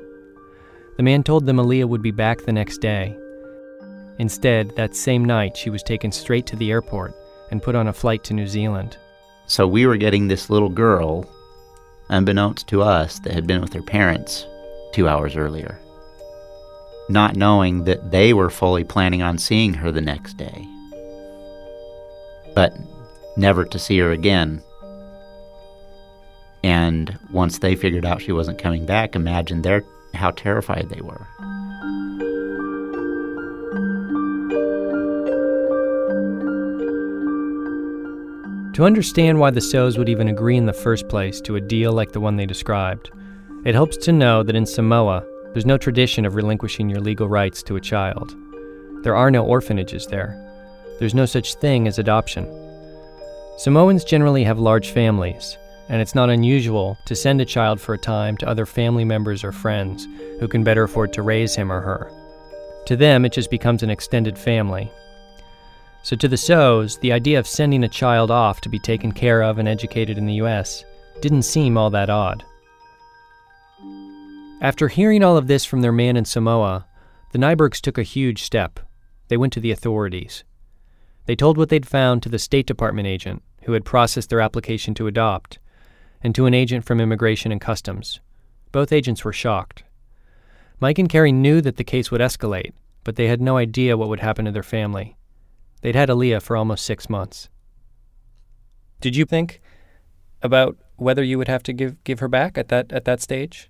The man told them Aaliyah would be back the next day. Instead, that same night, she was taken straight to the airport and put on a flight to New Zealand. So we were getting this little girl, unbeknownst to us, that had been with her parents two hours earlier, not knowing that they were fully planning on seeing her the next day but never to see her again. And once they figured out she wasn't coming back, imagine their, how terrified they were. To understand why the Sows would even agree in the first place to a deal like the one they described, it helps to know that in Samoa, there's no tradition of relinquishing your legal rights to a child. There are no orphanages there, there's no such thing as adoption. Samoans generally have large families, and it's not unusual to send a child for a time to other family members or friends who can better afford to raise him or her. To them, it just becomes an extended family. So, to the Sows, the idea of sending a child off to be taken care of and educated in the U.S. didn't seem all that odd. After hearing all of this from their man in Samoa, the Nybergs took a huge step. They went to the authorities. They told what they'd found to the State Department agent, who had processed their application to adopt, and to an agent from Immigration and Customs. Both agents were shocked. Mike and Carrie knew that the case would escalate, but they had no idea what would happen to their family. They'd had Aaliyah for almost six months. Did you think about whether you would have to give, give her back at that at that stage?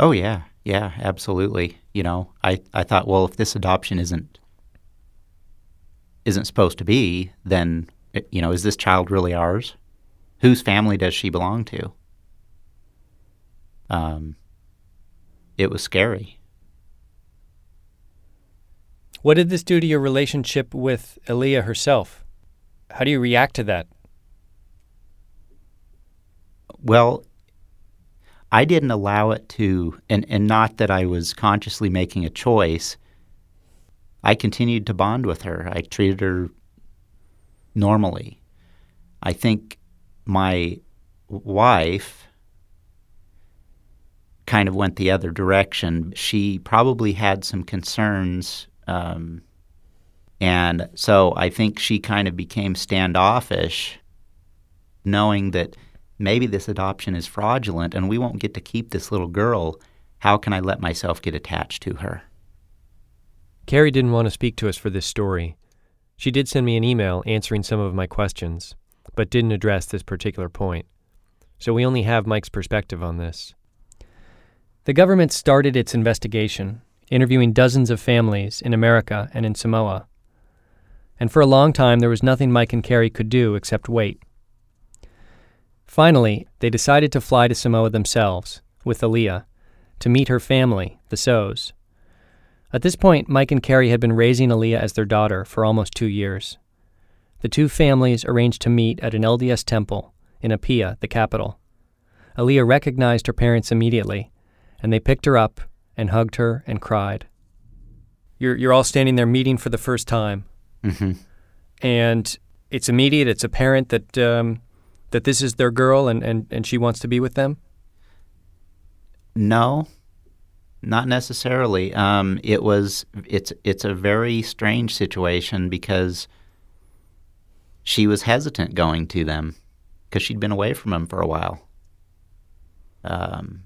Oh yeah, yeah, absolutely. You know, I, I thought, well, if this adoption isn't isn't supposed to be, then you know, is this child really ours? Whose family does she belong to? Um, it was scary. What did this do to your relationship with Aaliyah herself? How do you react to that? Well, I didn't allow it to, and, and not that I was consciously making a choice. I continued to bond with her. I treated her normally. I think my wife kind of went the other direction. She probably had some concerns. Um, and so I think she kind of became standoffish, knowing that maybe this adoption is fraudulent and we won't get to keep this little girl. How can I let myself get attached to her? Carrie didn't want to speak to us for this story. She did send me an email answering some of my questions, but didn't address this particular point. So we only have Mike's perspective on this. The government started its investigation, interviewing dozens of families in America and in Samoa. And for a long time, there was nothing Mike and Carrie could do except wait. Finally, they decided to fly to Samoa themselves, with Aaliyah, to meet her family, the Sows. At this point, Mike and Carrie had been raising Aaliyah as their daughter for almost two years. The two families arranged to meet at an LDS temple in Apia, the capital. Aaliyah recognized her parents immediately, and they picked her up and hugged her and cried. You're, you're all standing there meeting for the first time. Mm-hmm. And it's immediate, it's apparent that um, that this is their girl and, and, and she wants to be with them? No, not necessarily. Um, it was it's it's a very strange situation because she was hesitant going to them because she'd been away from them for a while. Um,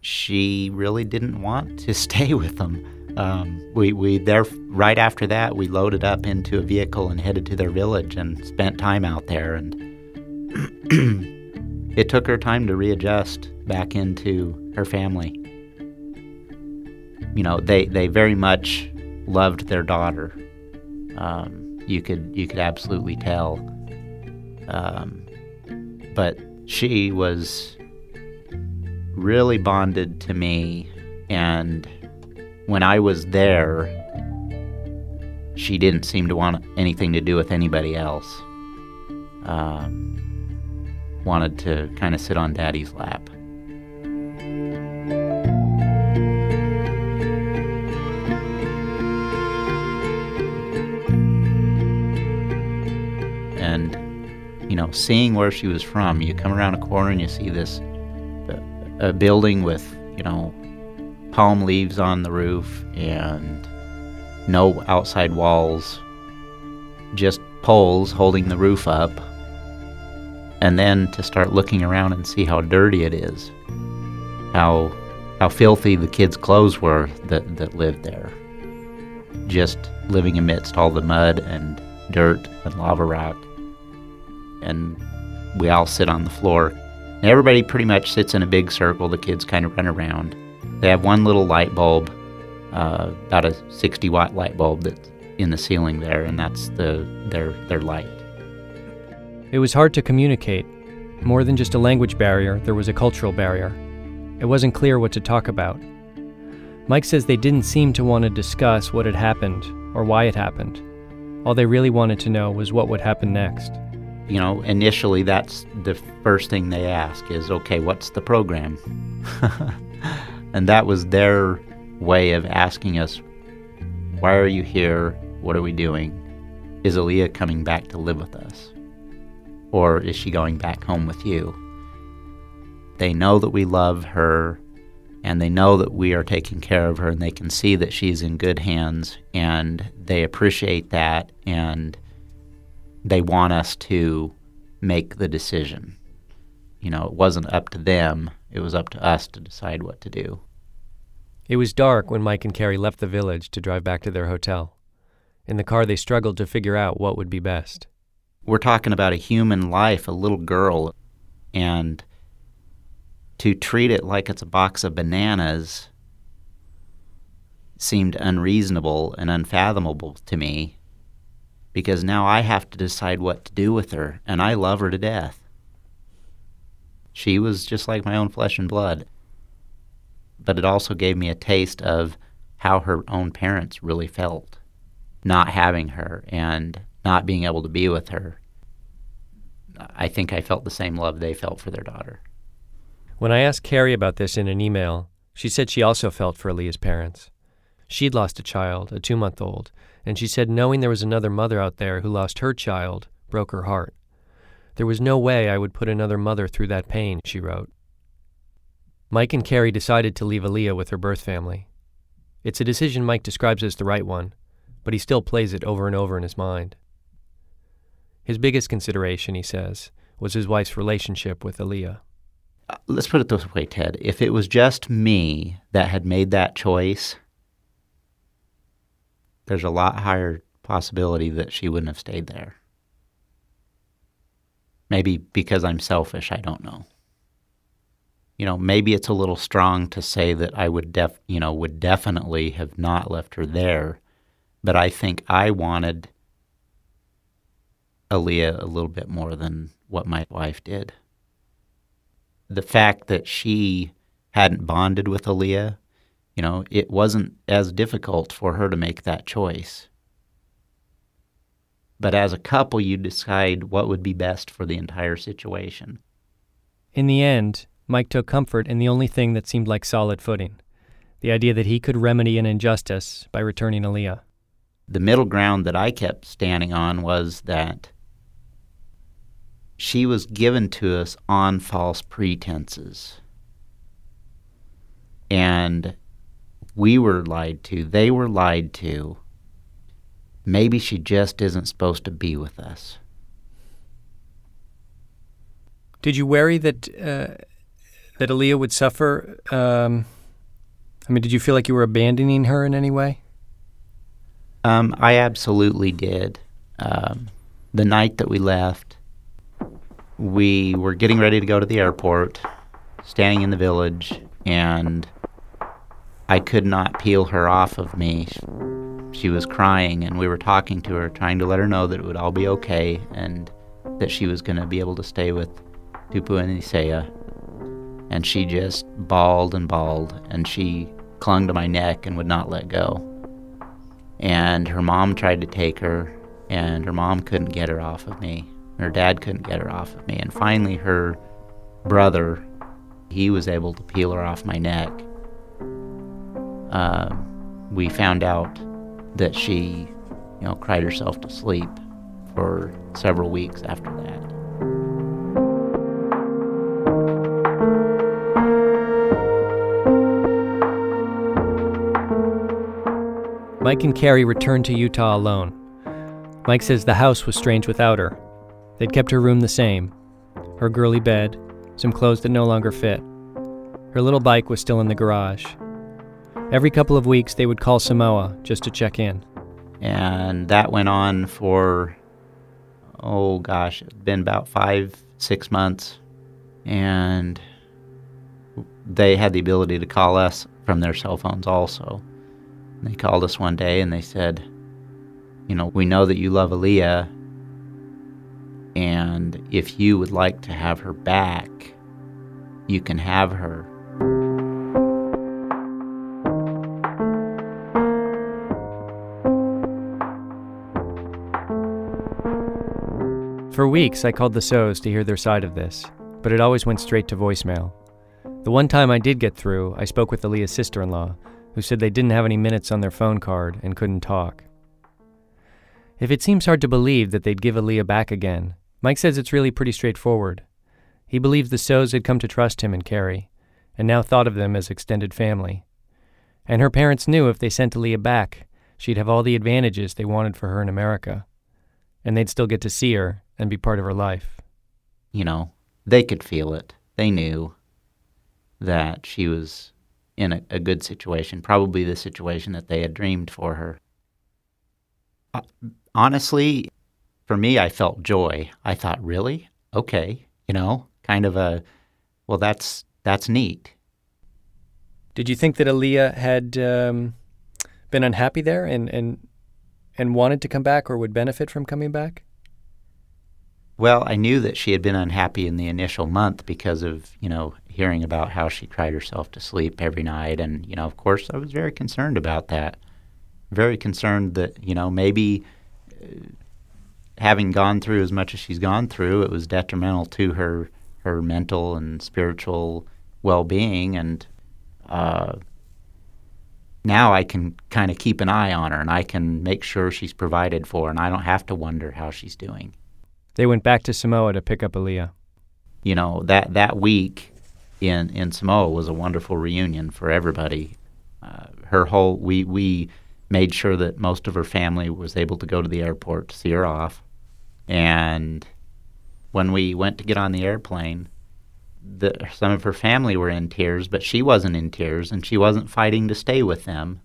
she really didn't want to [laughs] stay with them. Um, we we there right after that we loaded up into a vehicle and headed to their village and spent time out there and [clears throat] it took her time to readjust back into her family. You know they they very much loved their daughter. Um, you could you could absolutely tell. Um, but she was really bonded to me and when I was there, she didn't seem to want anything to do with anybody else. Um, wanted to kind of sit on daddy's lap. Know, seeing where she was from, you come around a corner and you see this a building with, you know, palm leaves on the roof and no outside walls, just poles holding the roof up. And then to start looking around and see how dirty it is, how how filthy the kids' clothes were that, that lived there. Just living amidst all the mud and dirt and lava rock. And we all sit on the floor. And everybody pretty much sits in a big circle. The kids kind of run around. They have one little light bulb, uh, about a 60 watt light bulb that's in the ceiling there, and that's the their their light. It was hard to communicate. More than just a language barrier, there was a cultural barrier. It wasn't clear what to talk about. Mike says they didn't seem to want to discuss what had happened or why it happened. All they really wanted to know was what would happen next. You know, initially that's the first thing they ask is, okay, what's the program? [laughs] And that was their way of asking us, Why are you here? What are we doing? Is Aaliyah coming back to live with us? Or is she going back home with you? They know that we love her and they know that we are taking care of her and they can see that she's in good hands and they appreciate that and they want us to make the decision. You know, it wasn't up to them, it was up to us to decide what to do. It was dark when Mike and Carrie left the village to drive back to their hotel. In the car, they struggled to figure out what would be best. We're talking about a human life, a little girl, and to treat it like it's a box of bananas seemed unreasonable and unfathomable to me because now I have to decide what to do with her, and I love her to death. She was just like my own flesh and blood. But it also gave me a taste of how her own parents really felt not having her and not being able to be with her. I think I felt the same love they felt for their daughter. When I asked Carrie about this in an email, she said she also felt for Aaliyah's parents. She'd lost a child, a two month old, and she said knowing there was another mother out there who lost her child broke her heart. There was no way I would put another mother through that pain, she wrote. Mike and Carrie decided to leave Aaliyah with her birth family. It's a decision Mike describes as the right one, but he still plays it over and over in his mind. His biggest consideration, he says, was his wife's relationship with Aaliyah. Uh, let's put it this way, Ted. If it was just me that had made that choice, there's a lot higher possibility that she wouldn't have stayed there. Maybe because I'm selfish, I don't know. You know, maybe it's a little strong to say that I would def, you know, would definitely have not left her there, but I think I wanted Aaliyah a little bit more than what my wife did. The fact that she hadn't bonded with Aaliyah you know, it wasn't as difficult for her to make that choice. But as a couple, you decide what would be best for the entire situation. In the end, Mike took comfort in the only thing that seemed like solid footing the idea that he could remedy an injustice by returning Aaliyah. The middle ground that I kept standing on was that she was given to us on false pretenses. And we were lied to. They were lied to. Maybe she just isn't supposed to be with us. Did you worry that uh, that Aaliyah would suffer? Um, I mean, did you feel like you were abandoning her in any way? Um, I absolutely did. Um, the night that we left, we were getting ready to go to the airport, standing in the village, and I could not peel her off of me. She was crying, and we were talking to her, trying to let her know that it would all be okay and that she was going to be able to stay with Tupu and Isaiah. And she just bawled and bawled, and she clung to my neck and would not let go. And her mom tried to take her, and her mom couldn't get her off of me. Her dad couldn't get her off of me. And finally, her brother, he was able to peel her off my neck uh, we found out that she, you know, cried herself to sleep for several weeks after that. Mike and Carrie returned to Utah alone. Mike says the house was strange without her. They'd kept her room the same her girly bed, some clothes that no longer fit. Her little bike was still in the garage, Every couple of weeks, they would call Samoa just to check in. And that went on for, oh gosh, it's been about five, six months. And they had the ability to call us from their cell phones also. They called us one day and they said, You know, we know that you love Aaliyah, and if you would like to have her back, you can have her. For weeks, I called the Sows to hear their side of this, but it always went straight to voicemail. The one time I did get through, I spoke with Aaliyah's sister in law, who said they didn't have any minutes on their phone card and couldn't talk. If it seems hard to believe that they'd give Aaliyah back again, Mike says it's really pretty straightforward. He believes the Sows had come to trust him and Carrie, and now thought of them as extended family. And her parents knew if they sent Aaliyah back, she'd have all the advantages they wanted for her in America and they'd still get to see her and be part of her life. You know, they could feel it. They knew that she was in a, a good situation, probably the situation that they had dreamed for her. Uh, honestly, for me, I felt joy. I thought, really? Okay, you know, kind of a, well, that's that's neat. Did you think that Aaliyah had um, been unhappy there and, and and wanted to come back or would benefit from coming back? Well, I knew that she had been unhappy in the initial month because of, you know, hearing about how she cried herself to sleep every night. And, you know, of course, I was very concerned about that. Very concerned that, you know, maybe uh, having gone through as much as she's gone through, it was detrimental to her, her mental and spiritual well being. And uh, now I can kind of keep an eye on her and I can make sure she's provided for and I don't have to wonder how she's doing. They went back to Samoa to pick up Aaliyah. You know, that, that week in, in Samoa was a wonderful reunion for everybody. Uh, her whole, we, we made sure that most of her family was able to go to the airport to see her off. And when we went to get on the airplane, the, some of her family were in tears, but she wasn't in tears and she wasn't fighting to stay with them.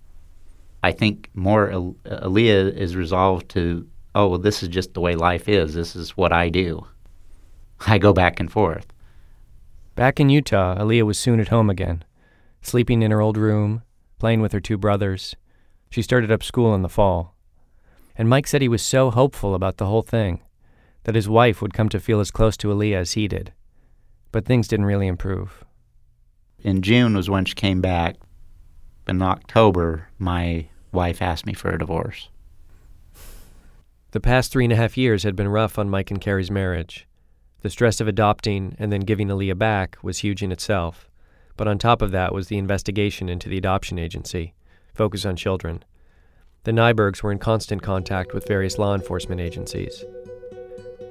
I think more Aaliyah is resolved to oh, well, this is just the way life is. This is what I do. I go back and forth. Back in Utah, Aaliyah was soon at home again, sleeping in her old room, playing with her two brothers. She started up school in the fall. And Mike said he was so hopeful about the whole thing that his wife would come to feel as close to Aaliyah as he did. But things didn't really improve. In June was when she came back. In October, my wife asked me for a divorce. The past three and a half years had been rough on Mike and Carrie's marriage. The stress of adopting and then giving Aaliyah back was huge in itself. But on top of that was the investigation into the adoption agency, Focus on Children. The Nybergs were in constant contact with various law enforcement agencies.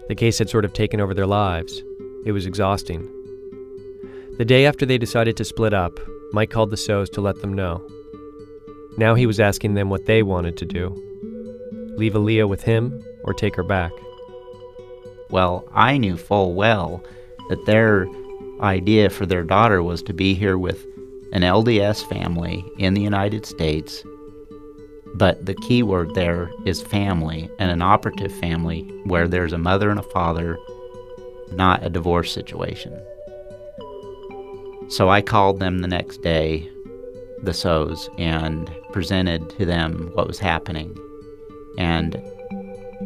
The case had sort of taken over their lives. It was exhausting. The day after they decided to split up, Mike called the Sows to let them know. Now he was asking them what they wanted to do leave Aaliyah with him or take her back? Well, I knew full well that their idea for their daughter was to be here with an LDS family in the United States. But the key word there is family and an operative family where there's a mother and a father, not a divorce situation. So I called them the next day, the Sows, and presented to them what was happening and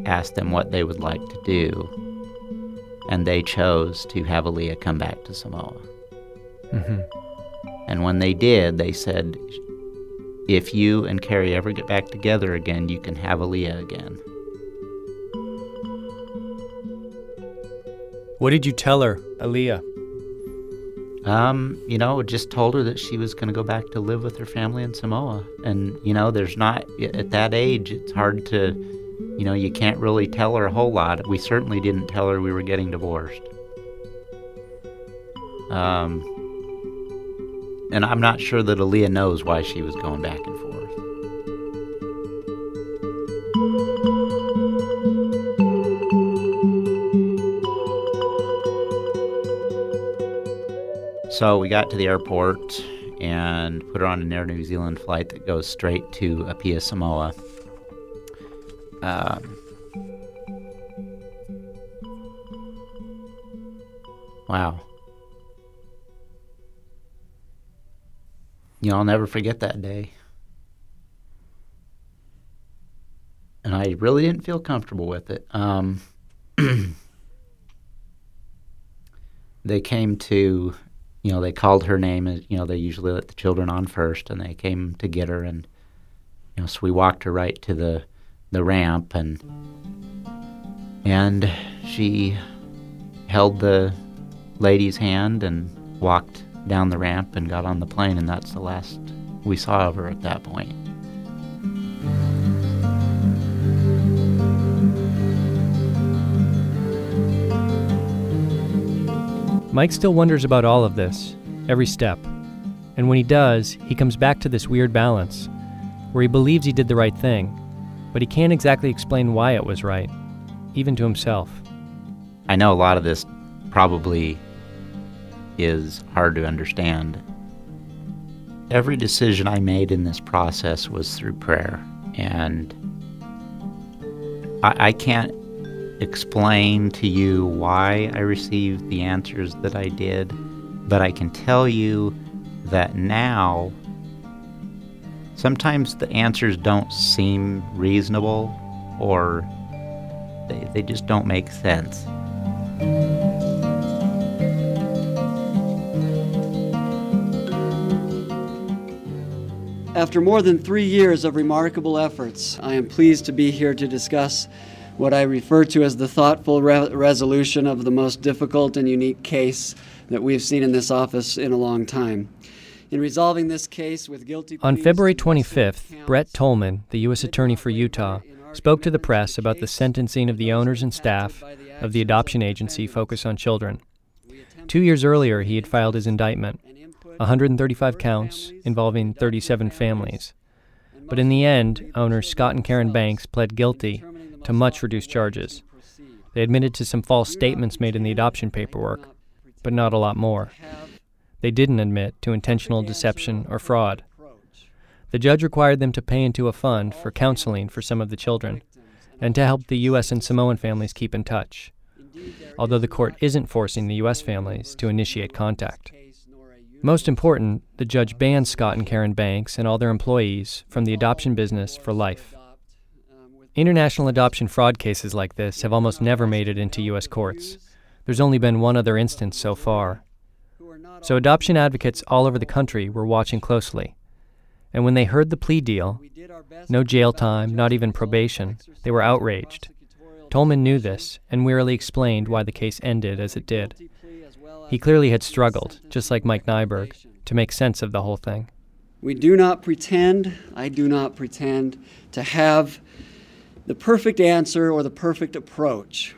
asked them what they would like to do. And they chose to have Aaliyah come back to Samoa. Mm-hmm. And when they did, they said, if you and Carrie ever get back together again, you can have Aaliyah again. What did you tell her, Aaliyah? Um, you know, just told her that she was going to go back to live with her family in Samoa. And, you know, there's not, at that age, it's hard to, you know, you can't really tell her a whole lot. We certainly didn't tell her we were getting divorced. Um, and I'm not sure that Aaliyah knows why she was going back and forth. So we got to the airport and put her on an Air New Zealand flight that goes straight to Apia, Samoa. Um, wow. You know, I'll never forget that day. And I really didn't feel comfortable with it. Um, [clears throat] they came to you know, they called her name. And, you know, they usually let the children on first, and they came to get her, and you know, so we walked her right to the the ramp, and and she held the lady's hand and walked down the ramp and got on the plane, and that's the last we saw of her at that point. Mike still wonders about all of this, every step. And when he does, he comes back to this weird balance, where he believes he did the right thing, but he can't exactly explain why it was right. even to himself. I know a lot of this probably is hard to understand. Every decision I made in this process was through prayer, and I, I can't explain to you why I received the answers that I did, but I can tell you that now sometimes the answers don't seem reasonable or they, they just don't make sense. After more than three years of remarkable efforts, I am pleased to be here to discuss what I refer to as the thoughtful re- resolution of the most difficult and unique case that we've seen in this office in a long time. In resolving this case with guilty On February 25th, Brett Tolman, the U.S. Attorney for Utah, spoke to the press about the sentencing of the owners and staff of the adoption agency Focus on Children. Two years earlier, he had filed his indictment 135 counts involving 37 families. But in the end, owners Scott and Karen Banks pled guilty to much reduced charges. They admitted to some false statements made in the adoption paperwork, but not a lot more. They didn't admit to intentional deception or fraud. The judge required them to pay into a fund for counseling for some of the children and to help the U.S. and Samoan families keep in touch, although the court isn't forcing the U.S. families to initiate contact. Most important, the judge banned Scott and Karen Banks and all their employees from the adoption business for life. International adoption fraud cases like this have almost never made it into U.S. courts. There's only been one other instance so far. So adoption advocates all over the country were watching closely. And when they heard the plea deal, no jail time, not even probation, they were outraged. Tolman knew this and wearily explained why the case ended as it did. He clearly had struggled, just like Mike Nyberg, to make sense of the whole thing. We do not pretend, I do not pretend, to have the perfect answer or the perfect approach.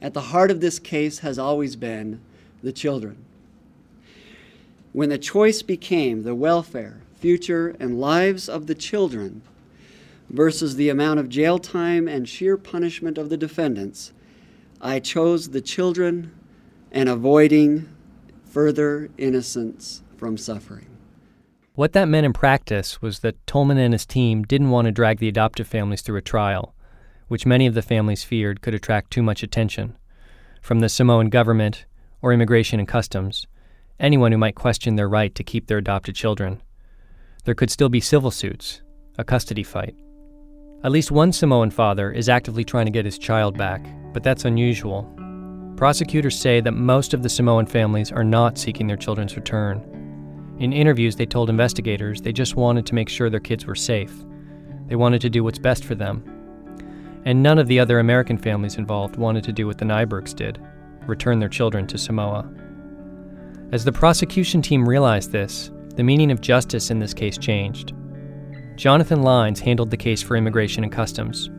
At the heart of this case has always been the children. When the choice became the welfare, future, and lives of the children versus the amount of jail time and sheer punishment of the defendants, I chose the children and avoiding further innocence from suffering. What that meant in practice was that Tolman and his team didn't want to drag the adoptive families through a trial, which many of the families feared could attract too much attention from the Samoan government or immigration and customs, anyone who might question their right to keep their adopted children. There could still be civil suits, a custody fight. At least one Samoan father is actively trying to get his child back, but that's unusual. Prosecutors say that most of the Samoan families are not seeking their children's return. In interviews, they told investigators they just wanted to make sure their kids were safe. They wanted to do what's best for them. And none of the other American families involved wanted to do what the Nybergs did return their children to Samoa. As the prosecution team realized this, the meaning of justice in this case changed. Jonathan Lines handled the case for Immigration and Customs.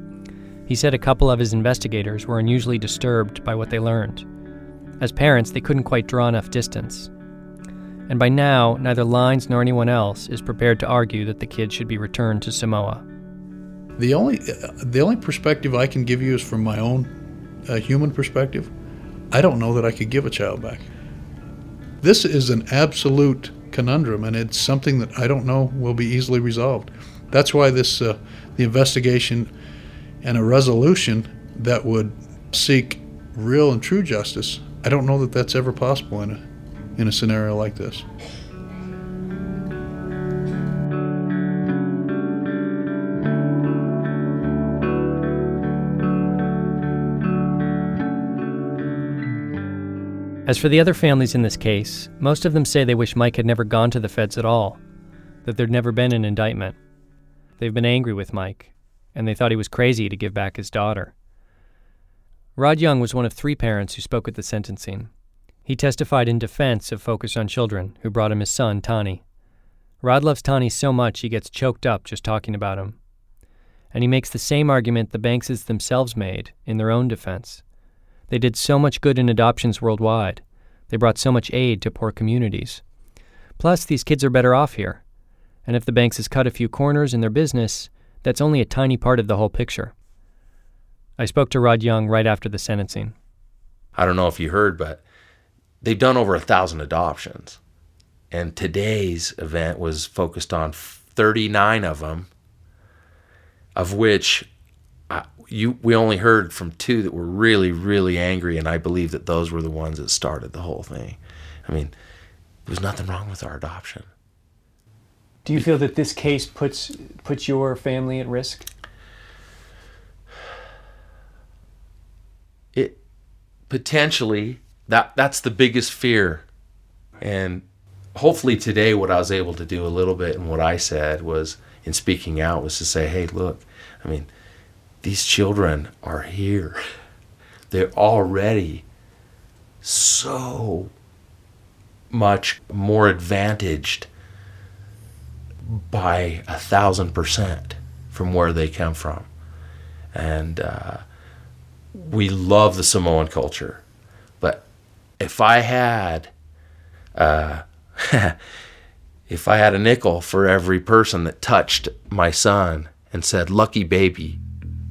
He said a couple of his investigators were unusually disturbed by what they learned. As parents, they couldn't quite draw enough distance. And by now, neither Lines nor anyone else is prepared to argue that the kids should be returned to Samoa. The only, the only perspective I can give you is from my own uh, human perspective. I don't know that I could give a child back. This is an absolute conundrum, and it's something that I don't know will be easily resolved. That's why this, uh, the investigation and a resolution that would seek real and true justice, I don't know that that's ever possible in a, in a scenario like this. As for the other families in this case, most of them say they wish Mike had never gone to the feds at all, that there'd never been an indictment. They've been angry with Mike, and they thought he was crazy to give back his daughter. Rod Young was one of three parents who spoke at the sentencing. He testified in defense of Focus on Children, who brought him his son, Tani. Rod loves Tani so much he gets choked up just talking about him. And he makes the same argument the Bankses themselves made in their own defense. They did so much good in adoptions worldwide. They brought so much aid to poor communities. Plus, these kids are better off here. And if the Bankses cut a few corners in their business, that's only a tiny part of the whole picture. I spoke to Rod Young right after the sentencing. I don't know if you heard, but they've done over a thousand adoptions. And today's event was focused on 39 of them, of which I, you we only heard from two that were really, really angry, and I believe that those were the ones that started the whole thing. I mean, there was nothing wrong with our adoption. Do you feel that this case puts puts your family at risk? It potentially that that's the biggest fear, and hopefully today what I was able to do a little bit and what I said was in speaking out was to say, hey, look, I mean, these children are here. [laughs] They're already so much more advantaged by a thousand percent from where they come from. And uh, we love the Samoan culture. If I had, uh, [laughs] if I had a nickel for every person that touched my son and said, lucky baby,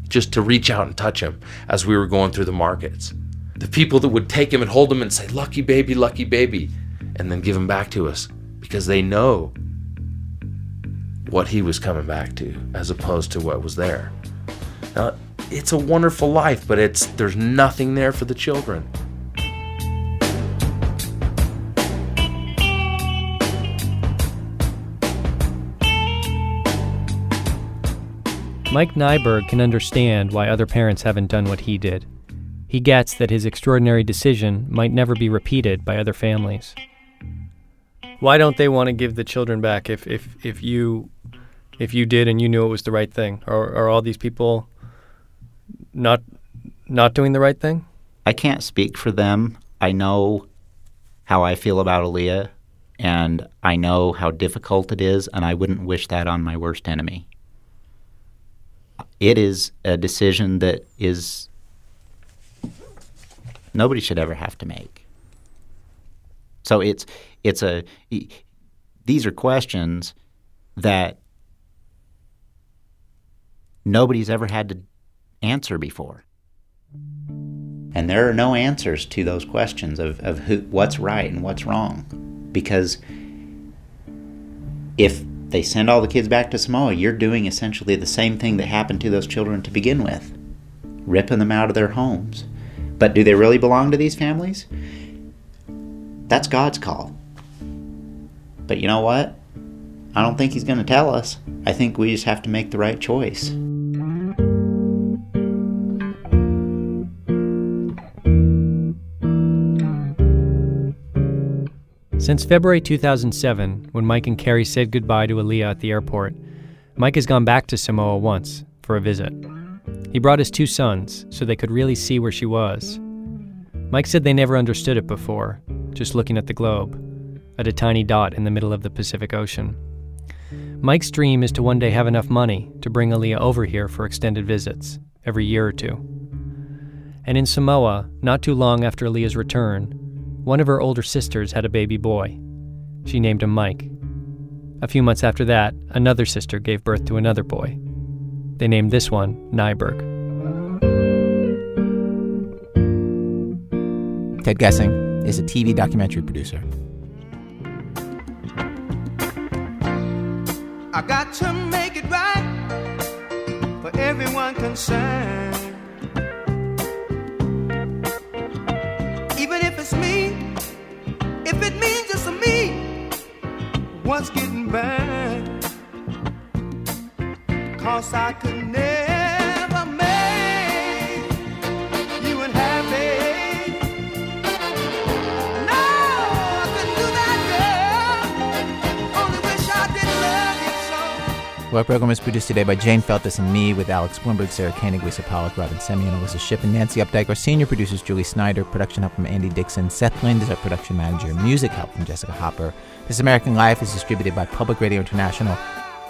just to reach out and touch him as we were going through the markets. The people that would take him and hold him and say, lucky baby, lucky baby, and then give him back to us because they know what he was coming back to as opposed to what was there. Now, it's a wonderful life, but it's there's nothing there for the children. Mike Nyberg can understand why other parents haven't done what he did. He gets that his extraordinary decision might never be repeated by other families. Why don't they want to give the children back if, if, if you if you did and you knew it was the right thing? Are, are all these people not not doing the right thing? I can't speak for them. I know how I feel about Aaliyah, and I know how difficult it is, and I wouldn't wish that on my worst enemy it is a decision that is nobody should ever have to make. So it's it's a these are questions that nobody's ever had to answer before. And there are no answers to those questions of, of who, what's right and what's wrong. Because if they send all the kids back to Samoa, you're doing essentially the same thing that happened to those children to begin with ripping them out of their homes. But do they really belong to these families? That's God's call. But you know what? I don't think He's going to tell us. I think we just have to make the right choice. Since February 2007, when Mike and Carrie said goodbye to Aaliyah at the airport, Mike has gone back to Samoa once for a visit. He brought his two sons so they could really see where she was. Mike said they never understood it before, just looking at the globe, at a tiny dot in the middle of the Pacific Ocean. Mike's dream is to one day have enough money to bring Aaliyah over here for extended visits, every year or two. And in Samoa, not too long after Aaliyah's return, one of her older sisters had a baby boy. She named him Mike. A few months after that, another sister gave birth to another boy. They named this one Nyberg. Ted Gesing is a TV documentary producer. I got to make it right for everyone concerned. What's getting bad. Cause I could never Our program is produced today by Jane Feltes and me, with Alex Blumberg, Sarah Koenig, Lisa Pollak, Robyn Semien, Alissa Shipp, and Nancy Updike. Our senior producers, Julie Snyder. Production help from Andy Dixon. Seth Lind is our production manager. Music help from Jessica Hopper. This American Life is distributed by Public Radio International.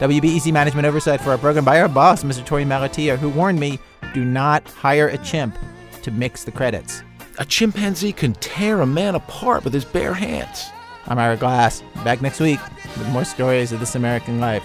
WBEZ management oversight for our program by our boss, Mr. Torey Malatia, who warned me do not hire a chimp to mix the credits. A chimpanzee can tear a man apart with his bare hands. I'm Ira Glass. Back next week with more stories of This American Life.